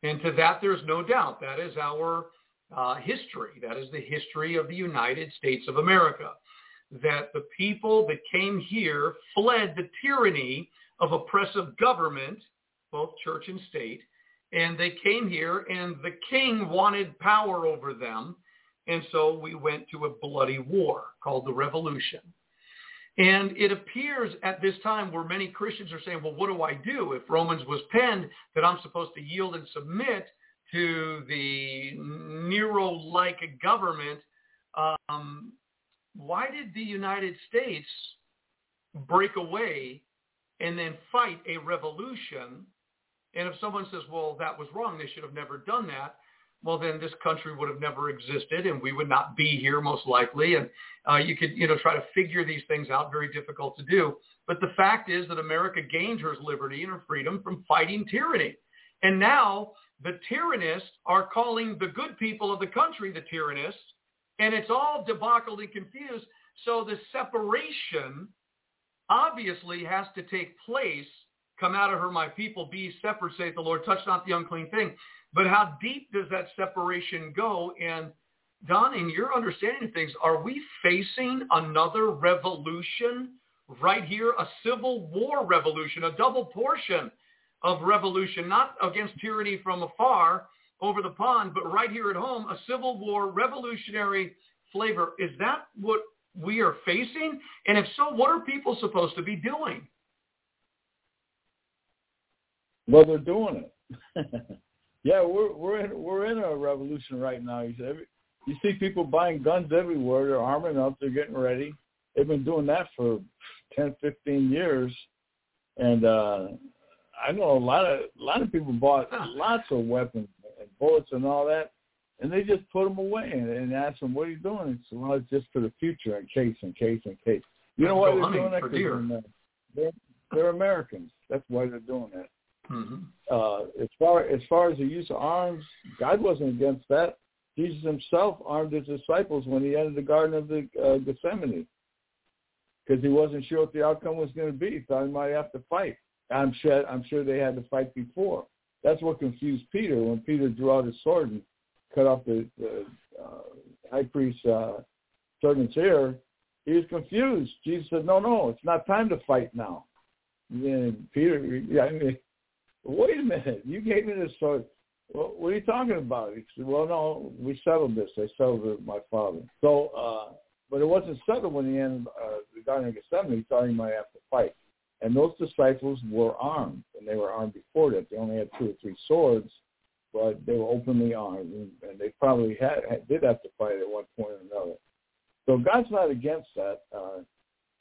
And to that, there's no doubt. That is our uh, history. That is the history of the United States of America. That the people that came here fled the tyranny of oppressive government, both church and state, and they came here and the king wanted power over them. And so we went to a bloody war called the Revolution. And it appears at this time where many Christians are saying, well, what do I do if Romans was penned that I'm supposed to yield and submit to the Nero-like government? Um, why did the United States break away and then fight a revolution? And if someone says, well, that was wrong, they should have never done that, well, then this country would have never existed and we would not be here most likely. And uh, you could, you know, try to figure these things out, very difficult to do. But the fact is that America gained her liberty and her freedom from fighting tyranny. And now the tyrannists are calling the good people of the country the tyrannists. And it's all debauched and confused. So the separation obviously has to take place. Come out of her, my people, be separate, saith the Lord. Touch not the unclean thing. But how deep does that separation go? And Don, in your understanding of things, are we facing another revolution right here, a civil war revolution, a double portion of revolution, not against tyranny from afar over the pond, but right here at home, a civil war revolutionary flavor. Is that what we are facing? And if so, what are people supposed to be doing? Well, they're doing it. [laughs] Yeah, we're we're in we're in a revolution right now. You see, you see people buying guns everywhere. They're arming up. They're getting ready. They've been doing that for ten, fifteen years, and uh I know a lot of a lot of people bought lots of weapons and bullets and all that, and they just put them away and, and ask them, "What are you doing?" It's well, it's just for the future, in case, in case, in case. You know why they're doing that? They're, they're Americans. That's why they're doing that. Mm-hmm. Uh, as far as far as the use of arms, God wasn't against that. Jesus himself armed his disciples when he entered the Garden of the uh, Gethsemane because he wasn't sure what the outcome was going to be. Thought he might have to fight. I'm sure I'm sure they had to fight before. That's what confused Peter when Peter drew out his sword and cut off the, the uh, high priest's uh, servant's ear. He was confused. Jesus said, "No, no, it's not time to fight now." And Peter, I mean, wait a minute, you gave me this sword. Well, what are you talking about? He said, well, no, we settled this. I settled it with my father. So, uh, but it wasn't settled when he ended uh, the Garden of Gethsemane. He thought he might have to fight. And those disciples were armed, and they were armed before that. They only had two or three swords, but they were openly armed, and, and they probably had, had did have to fight at one point or another. So God's not against that. Uh,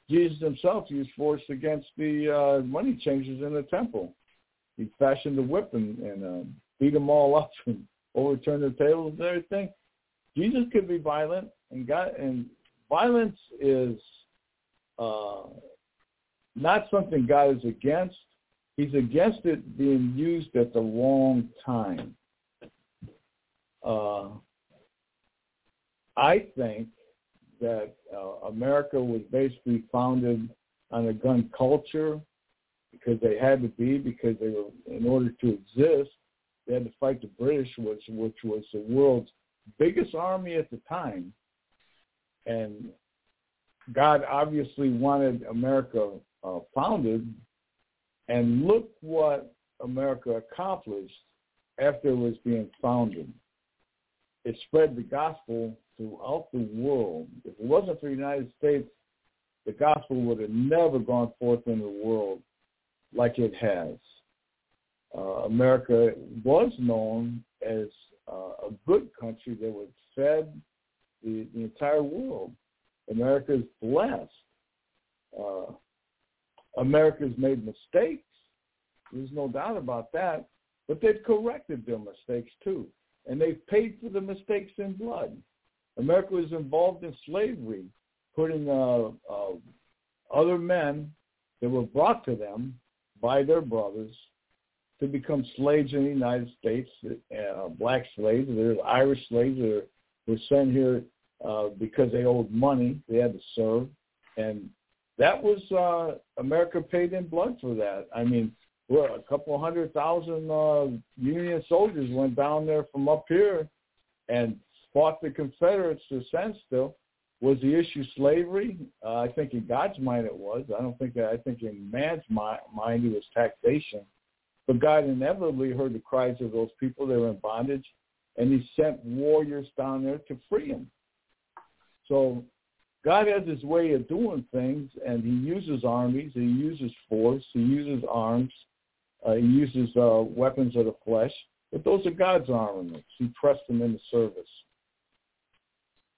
Jesus himself used force against the uh, money changers in the temple he fashioned a whip and, and uh, beat them all up [laughs] and overturned the tables and everything. Jesus could be violent, and God and violence is uh, not something God is against. He's against it being used at the wrong time. Uh, I think that uh, America was basically founded on a gun culture because they had to be because they were in order to exist they had to fight the British which which was the world's biggest army at the time. And God obviously wanted America uh, founded. And look what America accomplished after it was being founded. It spread the gospel throughout the world. If it wasn't for the United States the gospel would have never gone forth in the world like it has. Uh, America was known as uh, a good country that was fed the, the entire world. America is blessed. Uh, America's made mistakes. There's no doubt about that. But they've corrected their mistakes too. And they've paid for the mistakes in blood. America was involved in slavery, putting uh, uh, other men that were brought to them by their brothers to become slaves in the United States, uh, black slaves. There's Irish slaves that were sent here uh, because they owed money. They had to serve. And that was, uh, America paid in blood for that. I mean, well, a couple hundred thousand uh, Union soldiers went down there from up here and fought the Confederates to stand still. Was the issue slavery? Uh, I think in God's mind it was. I don't think that. I think in man's mind it was taxation. But God inevitably heard the cries of those people. They were in bondage, and He sent warriors down there to free them. So God has His way of doing things, and He uses armies, He uses force, He uses arms, uh, He uses uh, weapons of the flesh. But those are God's armaments. He trusts them in the service.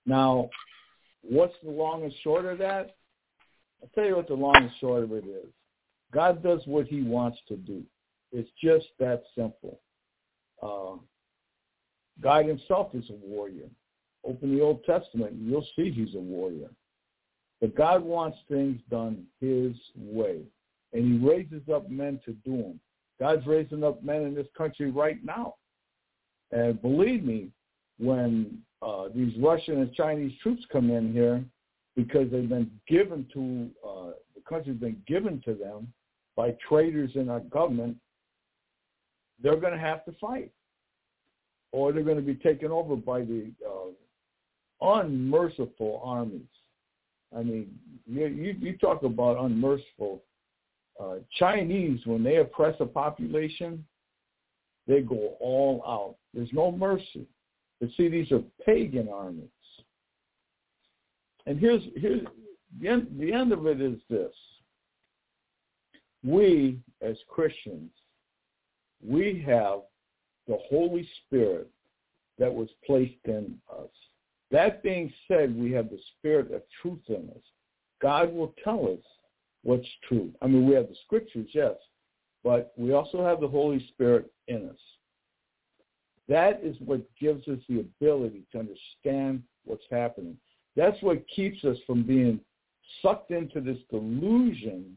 Now, what's the long and short of that? I'll tell you what the long and short of it is. God does what he wants to do. It's just that simple. Uh, God himself is a warrior. Open the Old Testament, and you'll see he's a warrior. But God wants things done his way, and he raises up men to do them. God's raising up men in this country right now. And believe me, when uh, these Russian and Chinese troops come in here, because they've been given to, uh, the country's been given to them by traitors in our government, they're going to have to fight. Or they're going to be taken over by the uh, unmerciful armies. I mean, you, you, you talk about unmerciful. Uh, Chinese, when they oppress a population, they go all out. There's no mercy. But see, these are pagan armies. And here's here's the end, the end of it is this. We as Christians, we have the Holy Spirit that was placed in us. That being said, we have the spirit of truth in us. God will tell us what's true. I mean, we have the scriptures, yes, but we also have the Holy Spirit in us. That is what gives us the ability to understand what's happening. That's what keeps us from being sucked into this delusion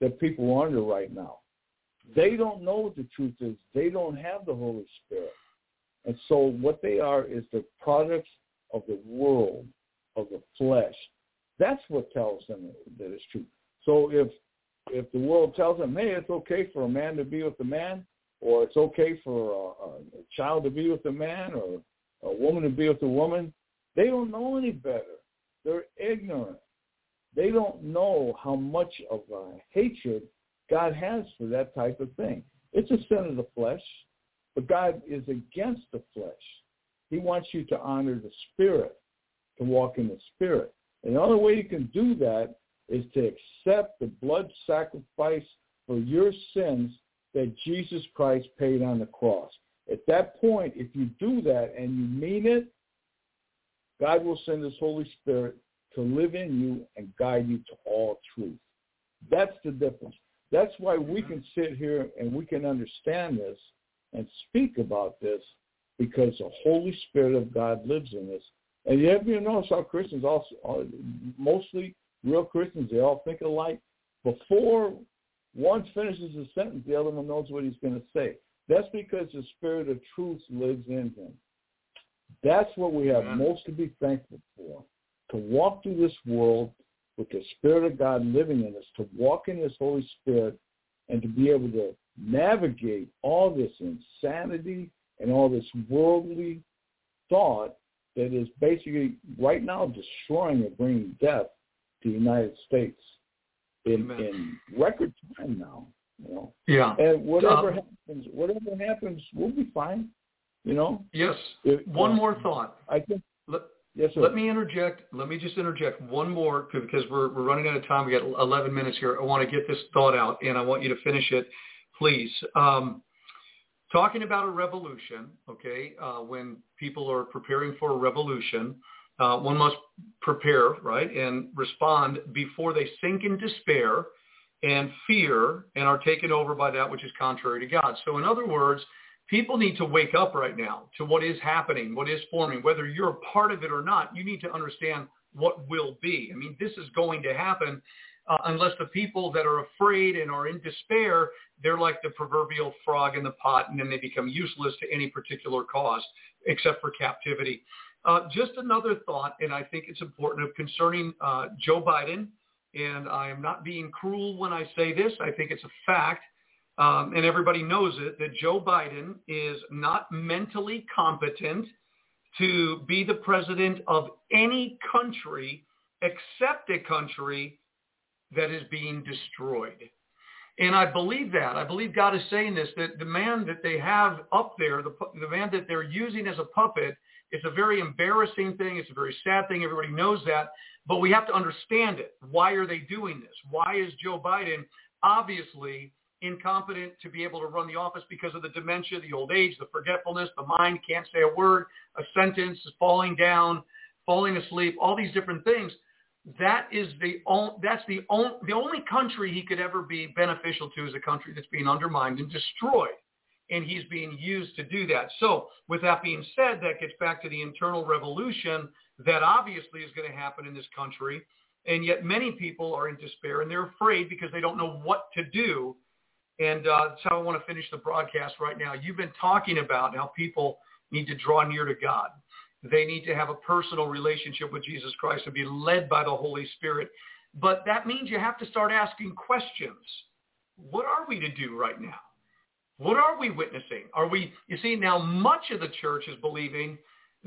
that people are under right now. They don't know what the truth is. They don't have the Holy Spirit. And so what they are is the products of the world, of the flesh. That's what tells them that it's true. So if if the world tells them, hey, it's okay for a man to be with a man, or it's okay for a, a child to be with a man, or a woman to be with a woman, they don't know any better. They're ignorant. They don't know how much of a hatred God has for that type of thing. It's a sin of the flesh, but God is against the flesh. He wants you to honor the Spirit, to walk in the Spirit. And the only way you can do that is to accept the blood sacrifice for your sins that Jesus Christ paid on the cross. At that point, if you do that and you mean it, God will send his Holy Spirit to live in you and guide you to all truth. That's the difference. That's why we can sit here and we can understand this and speak about this because the Holy Spirit of God lives in us. And you ever notice how Christians also, uh, mostly real Christians, they all think alike. Before one finishes a sentence, the other one knows what he's going to say. That's because the Spirit of truth lives in him. That's what we have most to be thankful for. To walk through this world with the Spirit of God living in us, to walk in His Holy Spirit, and to be able to navigate all this insanity and all this worldly thought that is basically right now destroying and bringing death to the United States in, in record time now. You know? Yeah. And whatever um, happens, whatever happens, we'll be fine. You know. Yes. If, One uh, more thought. I think. Let, yes, sir. Let me interject. Let me just interject one more because we're we're running out of time. We got 11 minutes here. I want to get this thought out, and I want you to finish it, please. Um, talking about a revolution, okay? Uh, when people are preparing for a revolution, uh, one must prepare, right, and respond before they sink in despair and fear and are taken over by that which is contrary to God. So in other words, people need to wake up right now to what is happening, what is forming. Whether you're a part of it or not, you need to understand what will be. I mean, this is going to happen uh, unless the people that are afraid and are in despair, they're like the proverbial frog in the pot, and then they become useless to any particular cause except for captivity. Uh, just another thought, and I think it's important, concerning uh, Joe Biden, and I am not being cruel when I say this. I think it's a fact, um, and everybody knows it, that Joe Biden is not mentally competent to be the president of any country except a country that is being destroyed. And I believe that. I believe God is saying this, that the man that they have up there, the, the man that they're using as a puppet, it's a very embarrassing thing. It's a very sad thing. Everybody knows that. But we have to understand it. Why are they doing this? Why is Joe Biden obviously incompetent to be able to run the office because of the dementia, the old age, the forgetfulness, the mind can't say a word, a sentence falling down, falling asleep, all these different things. That is the only, that's the only, the only country he could ever be beneficial to is a country that's being undermined and destroyed. And he's being used to do that. So with that being said, that gets back to the internal revolution that obviously is going to happen in this country. And yet many people are in despair and they're afraid because they don't know what to do and uh, that's how I want to finish the broadcast right now. You've been talking about how people need to draw near to God. They need to have a personal relationship with Jesus Christ and be led by the Holy Spirit. But that means you have to start asking questions. What are we to do right now? What are we witnessing? Are we, you see, now much of the church is believing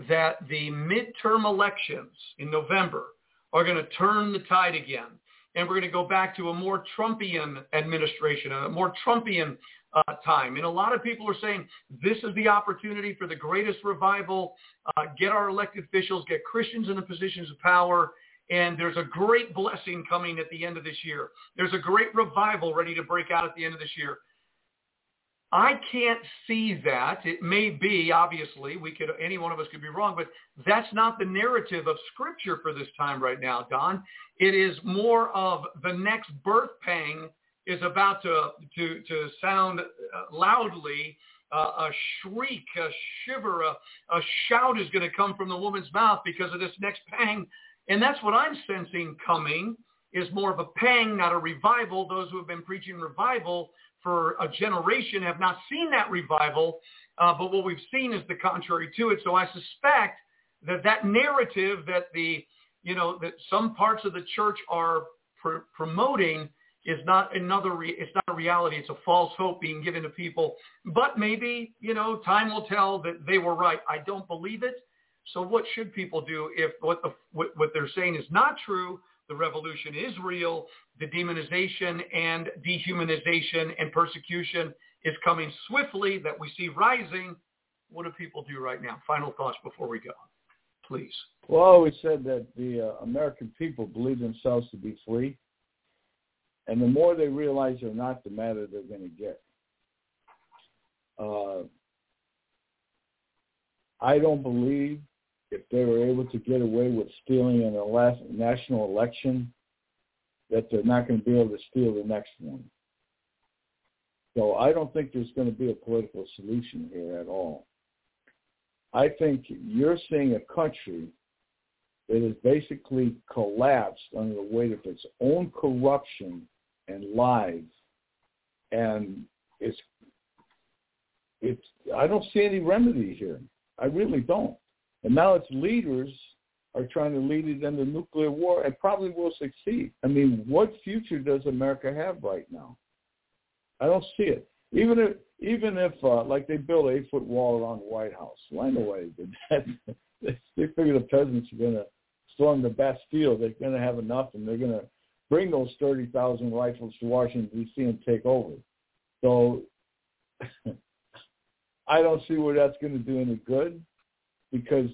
that the midterm elections in November are going to turn the tide again and we're going to go back to a more Trumpian administration, a more Trumpian uh, time. And a lot of people are saying this is the opportunity for the greatest revival, uh, get our elected officials, get Christians in the positions of power, and there's a great blessing coming at the end of this year. There's a great revival ready to break out at the end of this year. I can't see that. It may be, obviously, we could, any one of us could be wrong, but that's not the narrative of Scripture for this time right now, Don. It is more of the next birth pang is about to to to sound uh, loudly. Uh, a shriek, a shiver, a, a shout is going to come from the woman's mouth because of this next pang, and that's what I'm sensing coming. Is more of a pang, not a revival. Those who have been preaching revival for a generation have not seen that revival, uh, but what we've seen is the contrary to it. So I suspect that that narrative that the, you know, that some parts of the church are pr- promoting is not another, re- it's not a reality. It's a false hope being given to people. But maybe, you know, time will tell that they were right. I don't believe it. So what should people do if what, the, what, what they're saying is not true? The revolution is real. The demonization and dehumanization and persecution is coming swiftly that we see rising. What do people do right now? Final thoughts before we go, please. Well, I always said that the uh, American people believe themselves to be free. And the more they realize they're not, the madder they're going to get. Uh, I don't believe if they were able to get away with stealing in a national election, that they're not going to be able to steal the next one. So I don't think there's going to be a political solution here at all. I think you're seeing a country that has basically collapsed under the weight of its own corruption and lies, and it's it's. I don't see any remedy here. I really don't. And now its leaders are trying to lead it into nuclear war and probably will succeed. I mean, what future does America have right now? I don't see it. Even if, even if, uh, like they built an eight-foot wall around the White House, well, I know they did that. [laughs] they figure the presidents are going to storm the Bastille. They're going to have enough, and they're going to bring those thirty thousand rifles to Washington D.C. and take over. So [laughs] I don't see where that's going to do any good because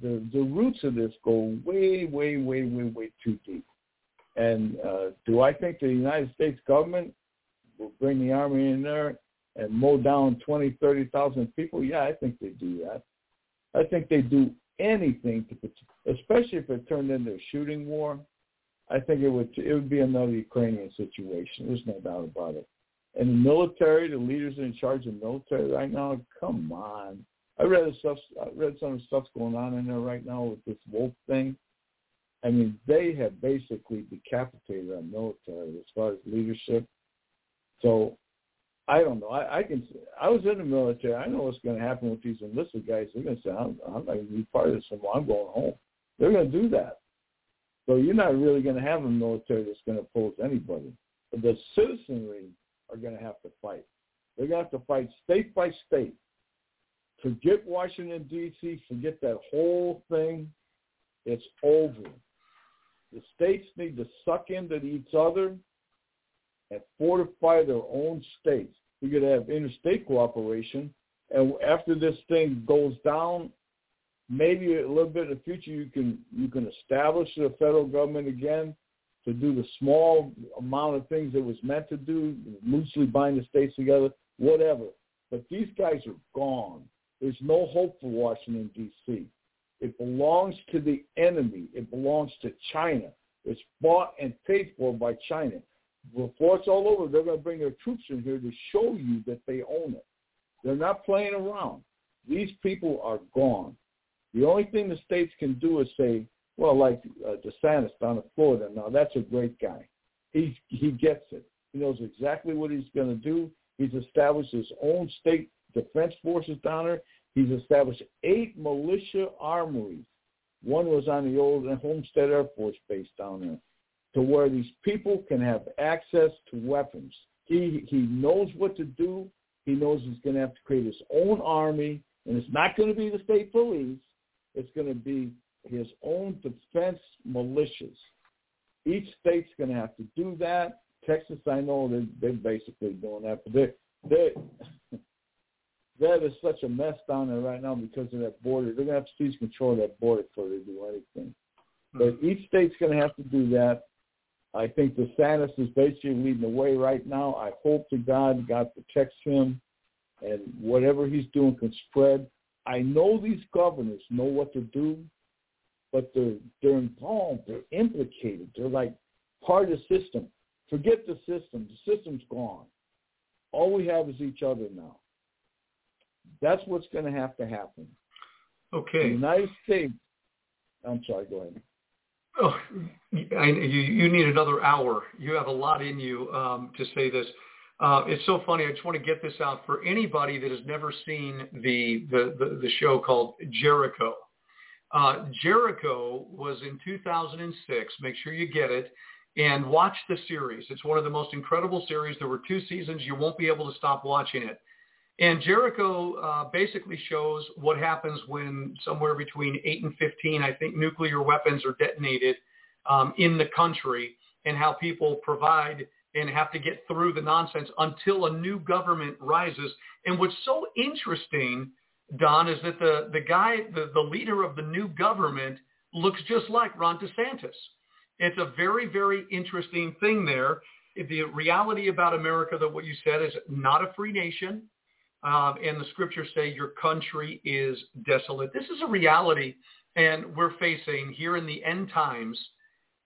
the the roots of this go way, way, way, way, way too deep. And uh, do I think the United States government will bring the army in there and mow down twenty, thirty thousand people? Yeah, I think they do that. I think they do anything to, especially if it turned into a shooting war. I think it would it would be another Ukrainian situation. There's no doubt about it. And the military, the leaders in charge of the military right now, come on. I read stuff. I read some of the stuff's going on in there right now with this Wolf thing. I mean, they have basically decapitated our military as far as leadership. So I don't know. I, I can. I was in the military. I know what's going to happen with these enlisted guys. They're going to say, "I'm, I'm not going to be part of this anymore. I'm going home." They're going to do that. So you're not really going to have a military that's going to oppose anybody. But the citizenry are going to have to fight. They're going to have to fight state by state. Forget Washington, D.C. Forget that whole thing. It's over. The states need to suck into each other and fortify their own states. We're going to have interstate cooperation. And after this thing goes down, maybe a little bit in the future you can you can establish the federal government again to do the small amount of things it was meant to do, loosely bind the states together, whatever. But these guys are gone. There's no hope for Washington, D.C. It belongs to the enemy. It belongs to China. It's bought and paid for by China. Before it's all over, they're going to bring their troops in here to show you that they own it. They're not playing around. These people are gone. The only thing the states can do is say, well, like uh, DeSantis down in Florida. Now that's a great guy. He he gets it. He knows exactly what he's going to do. He's established his own state defense forces down there. He's established eight militia armories. One was on the old Homestead Air Force Base down there, to where these people can have access to weapons. He he knows what to do. He knows he's going to have to create his own army, and it's not going to be the state police. It's going to be his own defense militias. Each state's going to have to do that. Texas, I know they're, they're basically doing that, but they they that is such a mess down there right now because of that border. They're going to have to seize control of that border before they do anything. Mm-hmm. But each state's going to have to do that. I think DeSantis is basically leading the way right now. I hope to God God protects him and whatever he's doing can spread. I know these governors know what to do but they're they're involved, they're implicated, they're like part of the system. Forget the system. The system's gone. All we have is each other now. That's what's going to have to happen. Okay. The United States. I'm sorry. Go ahead. Oh, I, you, you need another hour. You have a lot in you um, to say this. Uh, it's so funny. I just want to get this out for anybody that has never seen the the, the, the show called Jericho. Uh, Jericho was in 2006. Make sure you get it and watch the series. It's one of the most incredible series. There were two seasons. You won't be able to stop watching it. And Jericho uh, basically shows what happens when somewhere between 8 and 15, I think, nuclear weapons are detonated um, in the country and how people provide and have to get through the nonsense until a new government rises. And what's so interesting Don, is that the, the guy, the, the leader of the new government looks just like Ron DeSantis. It's a very, very interesting thing there. The reality about America, that what you said, is not a free nation. Um, and the scriptures say your country is desolate. This is a reality, and we're facing here in the end times.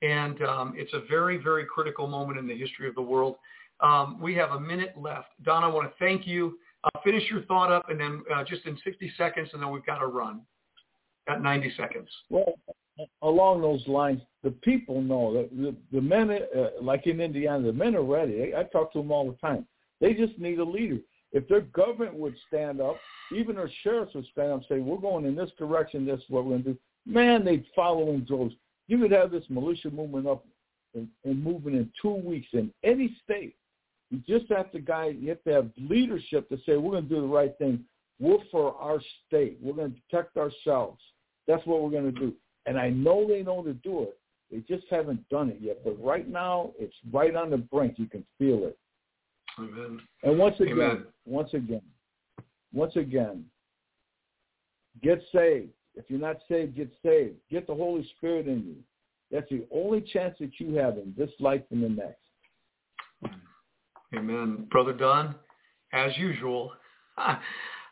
And um, it's a very, very critical moment in the history of the world. Um, we have a minute left. Don, I want to thank you uh, finish your thought up, and then uh, just in 60 seconds, and then we've got to run. Got 90 seconds. Well, along those lines, the people know that the, the men, uh, like in Indiana, the men are ready. I, I talk to them all the time. They just need a leader. If their government would stand up, even their sheriffs would stand up and say, we're going in this direction, this is what we're going to do, man, they'd follow in droves. You could have this militia movement up and, and moving in two weeks in any state. You just have to guide. You have to have leadership to say we're going to do the right thing. We're for our state. We're going to protect ourselves. That's what we're going to do. And I know they know to do it. They just haven't done it yet. But right now, it's right on the brink. You can feel it. Amen. And once again, Amen. once again, once again, get saved. If you're not saved, get saved. Get the Holy Spirit in you. That's the only chance that you have in this life and the next. Amen. Brother Don, as usual, [laughs]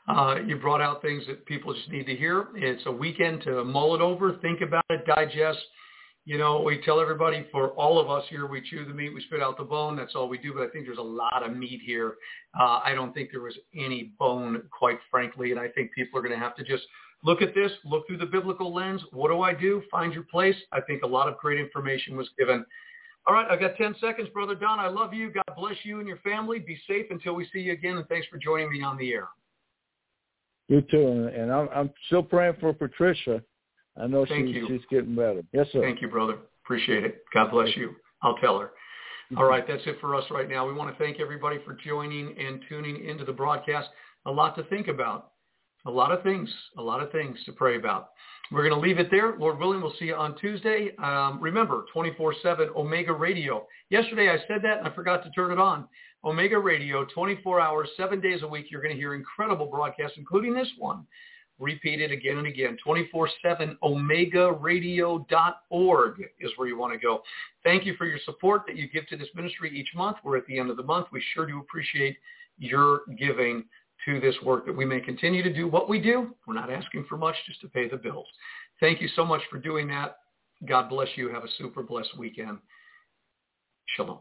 Uh, you brought out things that people just need to hear. It's a weekend to mull it over, think about it, digest. You know, we tell everybody for all of us here, we chew the meat, we spit out the bone. That's all we do. But I think there's a lot of meat here. Uh, I don't think there was any bone, quite frankly. And I think people are going to have to just look at this, look through the biblical lens. What do I do? Find your place. I think a lot of great information was given. All right, I've got 10 seconds, Brother Don. I love you. God bless you and your family. Be safe until we see you again, and thanks for joining me on the air. You too, and I'm, I'm still praying for Patricia. I know Thank she's, you. she's getting better. Yes, sir. Thank you, brother. Appreciate it. God bless you. I'll tell her. All right, that's it for us right now. We want to thank everybody for joining and tuning into the broadcast. A lot to think about. A lot of things. A lot of things to pray about. We're going to leave it there. Lord willing, we'll see you on Tuesday. Um, remember, 24-7 Omega Radio. Yesterday I said that and I forgot to turn it on. Omega Radio, 24 hours, seven days a week. You're going to hear incredible broadcasts, including this one. Repeated again and again. 24-7 omegaradio.org is where you want to go. Thank you for your support that you give to this ministry each month. We're at the end of the month. We sure do appreciate your giving to this work that we may continue to do what we do. We're not asking for much, just to pay the bills. Thank you so much for doing that. God bless you. Have a super blessed weekend. Shalom.